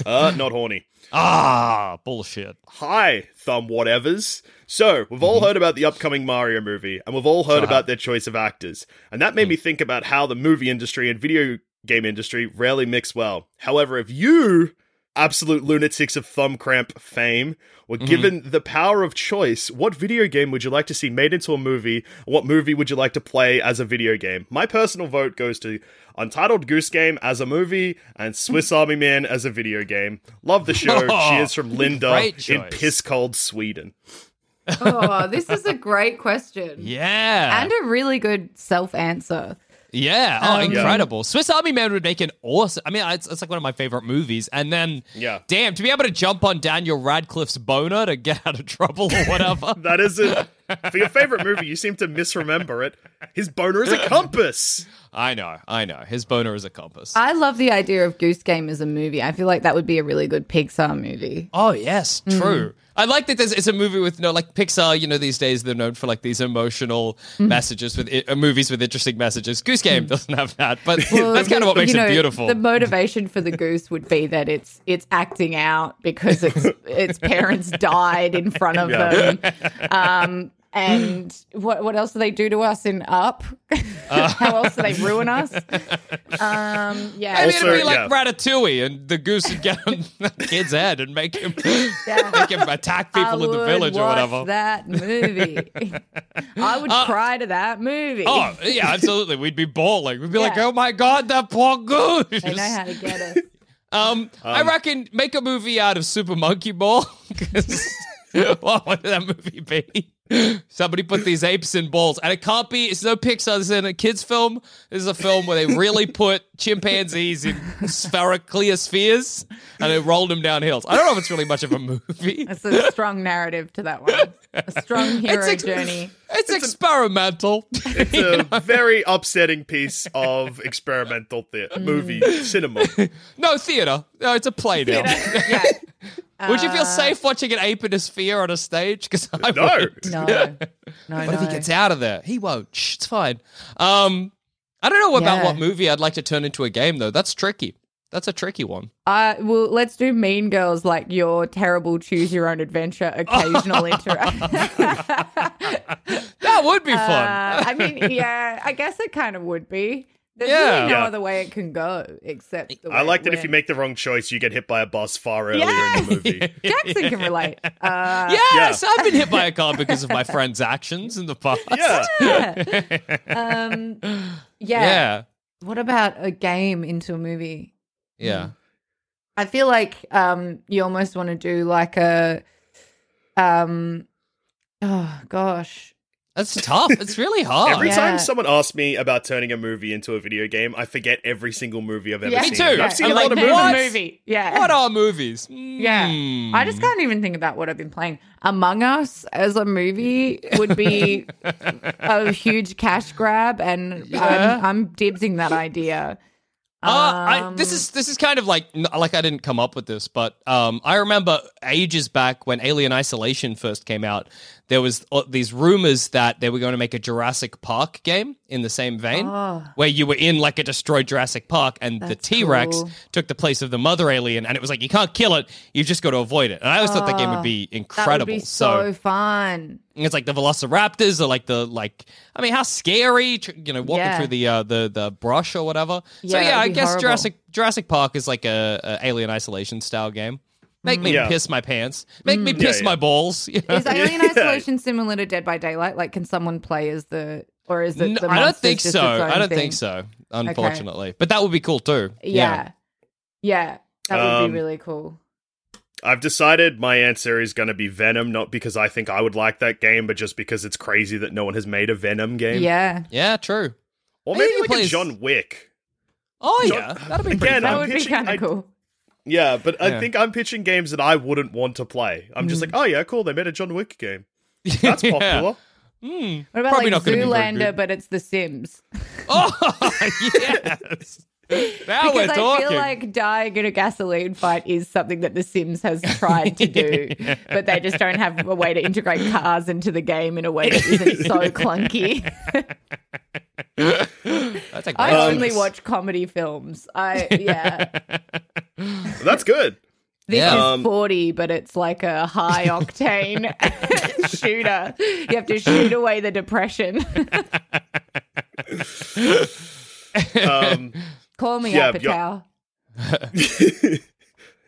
Uh, not horny. ah, bullshit. Hi, thumb whatevers. So, we've all heard about the upcoming Mario movie, and we've all heard Sure about their choice of actors. And that made me think about how the movie industry and video game industry rarely mix well. However, if you, absolute lunatics of thumb cramp fame, were mm-hmm. given the power of choice, what video game would you like to see made into a movie? What movie would you like to play as a video game? My personal vote goes to Untitled Goose Game as a movie and Swiss Army Man as a video game. Love the show. she is from Linda in choice. piss cold Sweden. Oh, this is a great question. Yeah. And a really good self answer. Yeah. Oh, Um, incredible. Swiss Army Man would make an awesome. I mean, it's, it's like one of my favorite movies. And then, Yeah. damn, to be able to jump on Daniel Radcliffe's boner to get out of trouble or whatever. That is it. For your favorite movie, you seem to misremember it. His boner is a compass. I know. I know. His boner is a compass. I love the idea of Goose Game as a movie. I feel like that would be a really good Pixar movie. Oh yes, Mm. true. I like that. There's it's a movie with you no like Pixar. You know, these days they're known for like these emotional Mm. messages with uh, movies with interesting messages. Goose Game doesn't have that, but well, that's kind of what makes You makes know, it beautiful. The motivation for the goose would be that it's it's acting out because its its parents died in front of Yeah. them. Um, and what what else do they do to us in Up? How else do they ruin us? Um, yeah, Maybe Also, it'd be like yeah. Ratatouille, and the goose would get on the kid's head and make him Yeah. make him attack I people in the would village or watch whatever. That movie, I would cry to that movie. Oh yeah, absolutely. We'd be bawling. We'd be like, Yeah. "Oh my god, that poor goose!" they know how to get us. Um, I reckon make a movie out of Super Monkey Ball. 'Cause what would that movie be? Somebody put these apes in balls, and it can't be. It's no Pixar. This is in a kids' film. This is a film where they really put chimpanzees in spheric clear spheres, and they rolled them down hills. I don't know if it's really much of a movie. It's a strong narrative to that one. A strong hero It's ex- journey. It's experimental. It's a very upsetting piece of experimental theater, movie cinema. no theater. No, it's a play now. Yeah. Would you feel Uh, safe watching an ape in a sphere on a stage? Because I No. would. No. No, What no. if he gets out of there? He won't. Shh, it's fine. Um, I don't know about Yeah. what movie I'd like to turn into a game though. That's tricky. That's a tricky one. Uh, well, let's do Mean Girls like your terrible choose your own adventure occasional interaction. That would be fun. Uh, I mean, yeah, I guess it kind of would be. There's Yeah. really no Yeah. other way it can go except. The I like it that if you make the wrong choice, you get hit by a bus far earlier Yeah. in the movie. Jackson can relate. Uh, yes, I've been hit by a car because of my friend's actions in the past. Yeah. um, yeah. yeah, What about a game into a movie? yeah. I feel like um, you almost want to do like a, um, oh gosh, That's tough. It's really hard. Every Yeah. time someone asks me about turning a movie into a video game, I forget every single movie I've ever Yeah. seen. Me too. I've seen I'm a like, lot of movies. a What? movie. Yeah. What are movies? Yeah. Hmm. I just can't even think about what I've been playing. Among Us as a movie would be a huge cash grab, and Yeah. I'm, I'm dibsing that idea. Uh, I, Um, this is this is kind of like like I didn't come up with this, but um, I remember ages back when Alien Isolation first came out, there was uh, these rumors that they were going to make a Jurassic Park game in the same vein, Oh. where you were in like a destroyed Jurassic Park, and the T Rex cool. took the place of the mother alien, and it was like you can't kill it, you just got to avoid it. And I always thought that game would be Oh, That incredible. would be so, fun. It's like the Velociraptors or like the like. I mean, how scary! tr- You know, walking Yeah. through the uh, the the brush or whatever. so Yeah, yeah, I guess horrible. Jurassic Jurassic Park is like a, a Alien Isolation style game. Make me Yeah. piss my pants. Make me piss yeah. my balls. you know? Is Alien Yeah. Isolation similar to Dead by Daylight? Like, can someone play as the, or is it? No, I don't think so. I don't thing? think so. Unfortunately, but that would be cool too. Yeah, yeah, that would Um, be really cool. I've decided my answer is going to be Venom, not because I think I would like that game, but just because it's crazy that no one has made a Venom game. Yeah, yeah, true. Or Maybe maybe he like plays- a John Wick. Oh John- yeah, that'd be pretty Again, that I'm would be pitching- kind of cool. Yeah, but Yeah. I think I'm pitching games that I wouldn't want to play. I'm Mm. just like, oh yeah, cool, they made a John Wick game. That's Yeah. popular. Hmm. What about Probably like not gonna be very Zoolander, good. but it's The Sims? Oh yes. Now we're because I talking. feel like dying in a gasoline fight is something that The Sims has tried to do, but they just don't have a way to integrate cars into the game in a way that isn't so clunky. That's a great I Um, only watch comedy films. I yeah. That's good. This Yeah. is Um, 40, but it's like a high octane shooter. You have to shoot away the depression. Um, Call me Yeah, up, you're- Patel.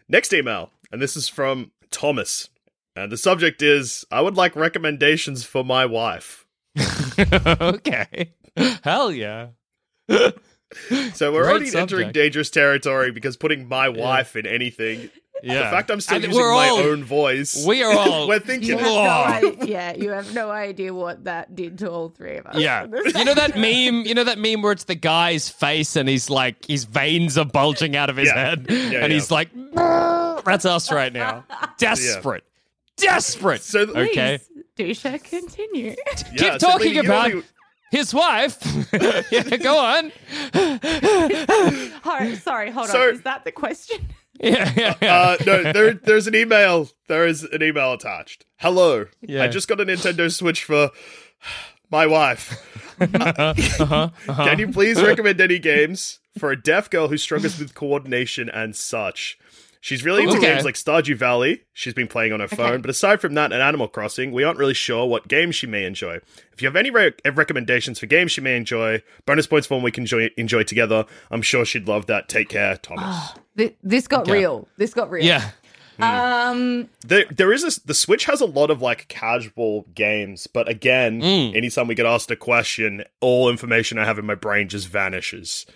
next email, and this is from Thomas. And the subject is I would like recommendations for my wife. okay. Hell yeah. So we're Great already entering dangerous territory because putting my wife in anything. Yeah. The fact I'm still And using we're my all- own voice. We are all. we're You thinking. have no Oh. idea, yeah, you have no idea what that did to all three of us. Yeah. You know that meme? You know that meme where it's the guy's face and he's like, his veins are bulging out of his Yeah. head. Yeah, and yeah. he's like, that's us right now. Desperate. Desperate. So- Please, okay. Dusha, continue. Keep so talking Lena, you about only- his wife. yeah, go on. Sorry, sorry, hold So- on. Is that the question? Yeah, yeah, yeah. Uh, no, there, there's an email. There is an email attached. Hello. Yeah. I just got a Nintendo Switch for my wife. uh-huh, Can you please recommend any games for a deaf girl who struggles with coordination and such? She's really into Okay. games like Stardew Valley. She's been playing on her phone, but aside from that and Animal Crossing, we aren't really sure what games she may enjoy. If you have any re- recommendations for games she may enjoy, bonus points for one we can enjoy, enjoy together. I'm sure she'd love that. Take care, Thomas. Th- This got Okay. real. This got real. yeah. Um, There, there is a, the Switch has a lot of like casual games, but again, Mm. anytime we get asked a question, all information I have in my brain just vanishes.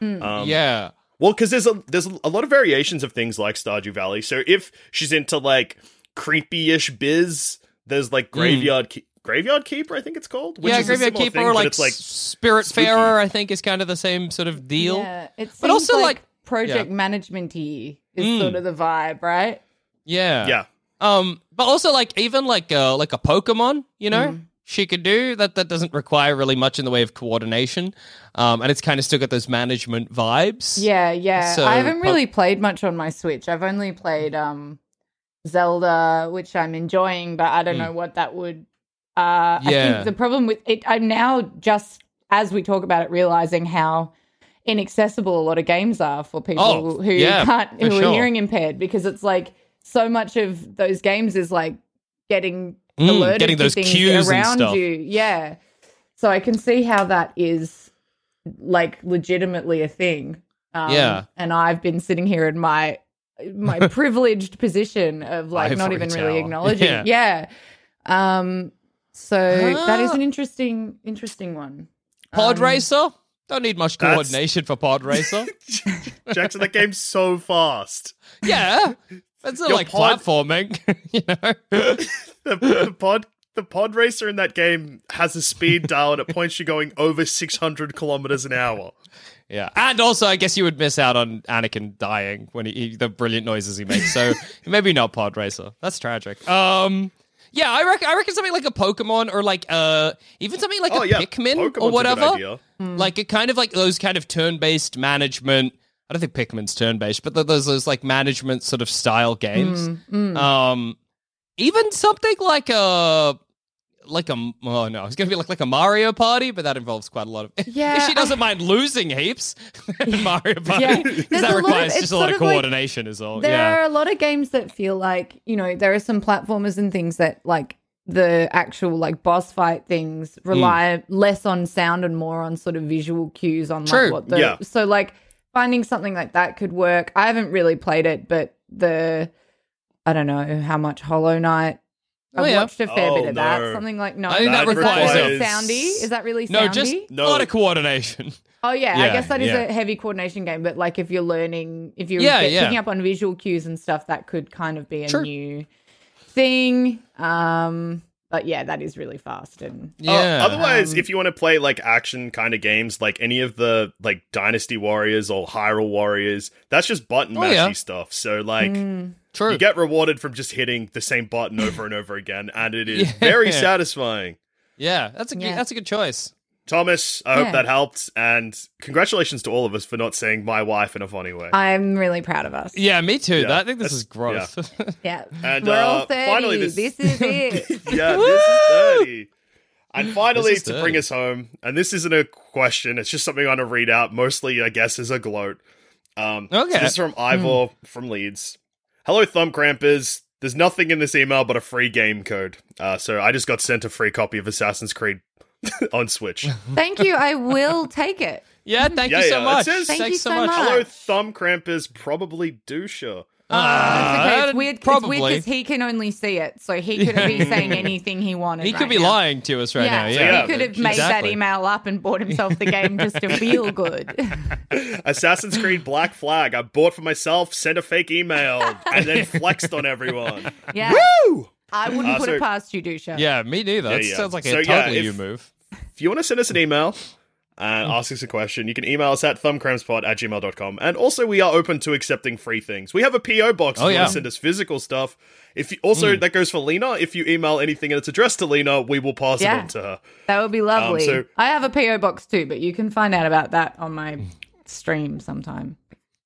Um, yeah. Well, because there's a there's a lot of variations of things like Stardew Valley. So if she's into like creepy-ish biz, there's like graveyard Ke- Graveyard Keeper, I think it's called. Which yeah, is Graveyard similar Keeper thing, or like, like Spirit spooky. Farer, I think is kind of the same sort of deal. Yeah, it seems But also, like, like- project yeah. management-y is Mm. sort of the vibe, right? Yeah. yeah. Um, but also like even like uh like a Pokemon, you know, Mm. She could do that. That doesn't require really much in the way of coordination, um, and it's kind of still got those management vibes. Yeah, yeah. So, I haven't po- really played much on my Switch. I've only played um Zelda, which I'm enjoying, but I don't know what that would uh I. Yeah. think the problem with it I'm now just as we talk about it realizing how inaccessible a lot of games are for people Oh, who yeah, can't who sure. are hearing impaired because it's like so much of those games is like getting Mm, alerted getting to those things cues and around stuff. you. Yeah. So I can see how that is like legitimately a thing. Um, Yeah. And I've been sitting here in my my privileged position of like not even tower. really acknowledging. Yeah. Yeah. Um so that is an interesting interesting one. Pod Um, Racer. Don't need much That's- coordination for Pod Racer. Jackson, that game's so fast. yeah, it's not Your like pod- platforming. you know. The, the pod the pod racer in that game has a speed dial and it points you going over 600 kilometers an hour. Yeah, and also I guess you would miss out on Anakin dying when he, he the brilliant noises he makes. So maybe not Pod Racer. That's tragic. Um, yeah, I reckon I reckon something like a Pokemon or like uh even something like Oh a yeah, Pikmin Pokemon's or a good whatever. idea. Like it kind of like those kind of turn-based management. I don't think Pikmin's turn-based, but those those like management sort of style games. mm. Um, even something like a like a oh no, it's gonna be like like a Mario Party, but that involves quite a lot of. Yeah, if she doesn't mind losing heaps, Mario Party, Yeah, because there's that a lot of- requires it's just a lot sort of of like- coordination, is all. There yeah, are a lot of games that feel like, you know, there are some platformers and things that like the actual like boss fight things mm. rely less on sound and more on sort of visual cues on True. like what the Yeah. so like finding something like that could work. I haven't really played it, but the I don't know how much Hollow Knight Oh, I've yeah. watched a fair Oh, bit of that. Something like no, I think that requires really a- soundy. Is that really soundy? no, just No. a lot of coordination. Oh yeah, I guess that is yeah. a heavy coordination game. But like if you're learning, if you're Yeah, get- yeah. picking up on visual cues and stuff, that could kind of be a Sure. new thing. Um, but yeah, that is really fast and Yeah. Uh, otherwise, Um, if you want to play like action kind of games, like any of the like Dynasty Warriors or Hyrule Warriors, that's just button Oh, mashy yeah. stuff. So like Mm. True. you get rewarded from just hitting the same button over and over again, and it is Yeah. very satisfying. yeah, that's a good, Yeah. that's a good choice. Thomas, I Yeah. hope that helped, and congratulations to all of us for not saying my wife in a funny way. I'm really proud of us. Yeah, me too. Yeah, That- I think this that's- is gross. Yeah, And, we're all uh, thirty. finally this... this- is it. yeah, this is dirty. And finally, to bring us home, and this isn't a question, it's just something I want to read out, mostly, I guess, as a gloat. Um, so Okay. this is from Ivor from Leeds. Hello, Thumb Crampers. There's nothing in this email but a free game code. Uh, so I just got sent a free copy of Assassin's Creed on Switch. Thank you. I will take it. yeah, thank Yeah, you so yeah, it much. says- Thank Thanks you so so much. much. Hello, Thumb Crampers, probably doucher. Uh, that's okay. Uh, It's weird. It's probably. weird because he can only see it, so he could be saying anything he wanted. He right could be now. lying to us right now. so Yeah, Yeah, he could have made exactly. that email up and bought himself the game just to feel good. Assassin's Creed Black Flag. I bought for myself, sent a fake email, and then flexed on everyone. Yeah. Woo! I wouldn't Uh, put so- it past you, Dusha. Yeah, me neither. Yeah, That yeah. sounds like So, a yeah, totally if- you move. If you want to send us an email and hmm. ask us a question, you can email us at thumbcrampspod at gmail.com. And also, we are open to accepting free things. We have a P.O. box oh, if Oh, you yeah. want to send us physical stuff. If you, Also, hmm. that goes for Lena. If you email anything and it's addressed to Lena, we will pass it on to her. That would be um, lovely. so- I have a PO box too, but you can find out about that on my stream sometime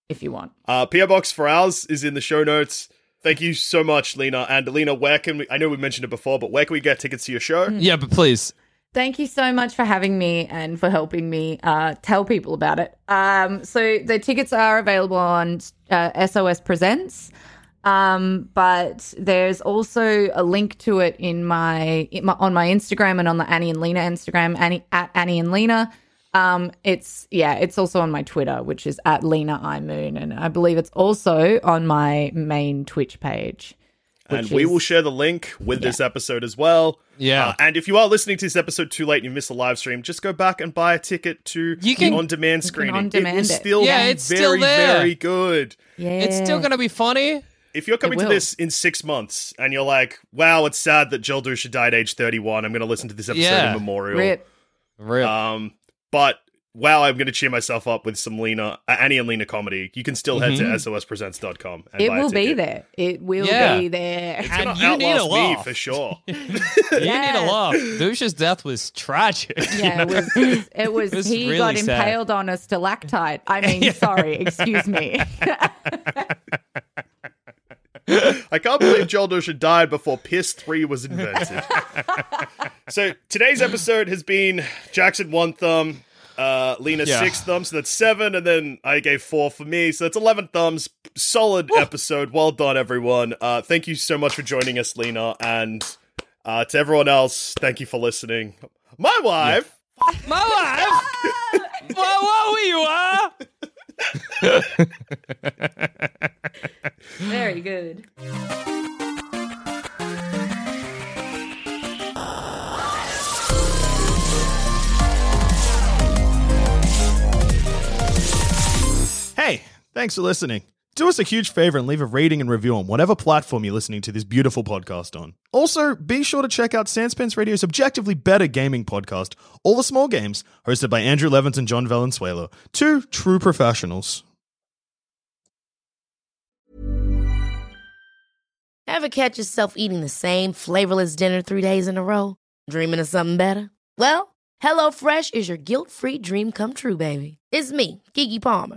if you want. Uh, P.O. box for ours is in the show notes. Thank you so much, Lena. And Lena, where can we? I know we mentioned it before, but where can we get tickets to your show? Hmm. Yeah, but please. Thank you so much for having me and for helping me uh, tell people about it. Um, so the tickets are available on uh, SOS Presents, um, but there's also a link to it in my, in my on my Instagram and on the Annie and Lena Instagram, Annie at Annie and Lena. Um, it's yeah, it's also on my Twitter, which is at Lena I Moon, and I believe it's also on my main Twitch page. And which we is- will share the link with this episode as well. Yeah. Uh, and if you are listening to this episode too late and you missed the live stream, just go back and buy a ticket to You can- the on-demand screening. on-demand it it. will still Yeah, be it's very, still there. very good. Yeah, It's still going to be funny. if you're coming to this in six months and you're like, wow, it's sad that Joel Dusha died at age 31, I'm going to listen to this episode Yeah. in memorial. Rip. Real. Um, but wow, I'm going to cheer myself up with some Lena, uh, Annie and Lena comedy. You can still head to sospresents.com. And It buy a will be there. It will Yeah. be there. It's gonna And you need a outlast me laugh. for sure. you need a laugh. Dusha's death was tragic. Yeah, it was. It was. was he really got sad. impaled on a stalactite. I mean, sorry, excuse me. I can't believe Joel Dusha died before Piss 3 was invented. so today's episode has been Jackson one thumb, uh, Lena Yeah. six thumbs, so that's seven, and then I gave four for me, so that's 11 thumbs. Solid episode. Well done, everyone. Uh, thank you so much for joining us, Lena, and uh, to everyone else, thank you for listening. My wife. My wife. Whoa, whoa, you are. Very good. Thanks for listening. Do us a huge favor and leave a rating and review on whatever platform you're listening to this beautiful podcast on. Also, be sure to check out Sanspants Radio's objectively better gaming podcast, All the Small Games, hosted by Andrew Levins and John Valenzuela, two true professionals. Ever catch yourself eating the same flavorless dinner three days in a row? Dreaming of something better? Well, HelloFresh is your guilt-free dream come true, baby. It's me, Keke Palmer.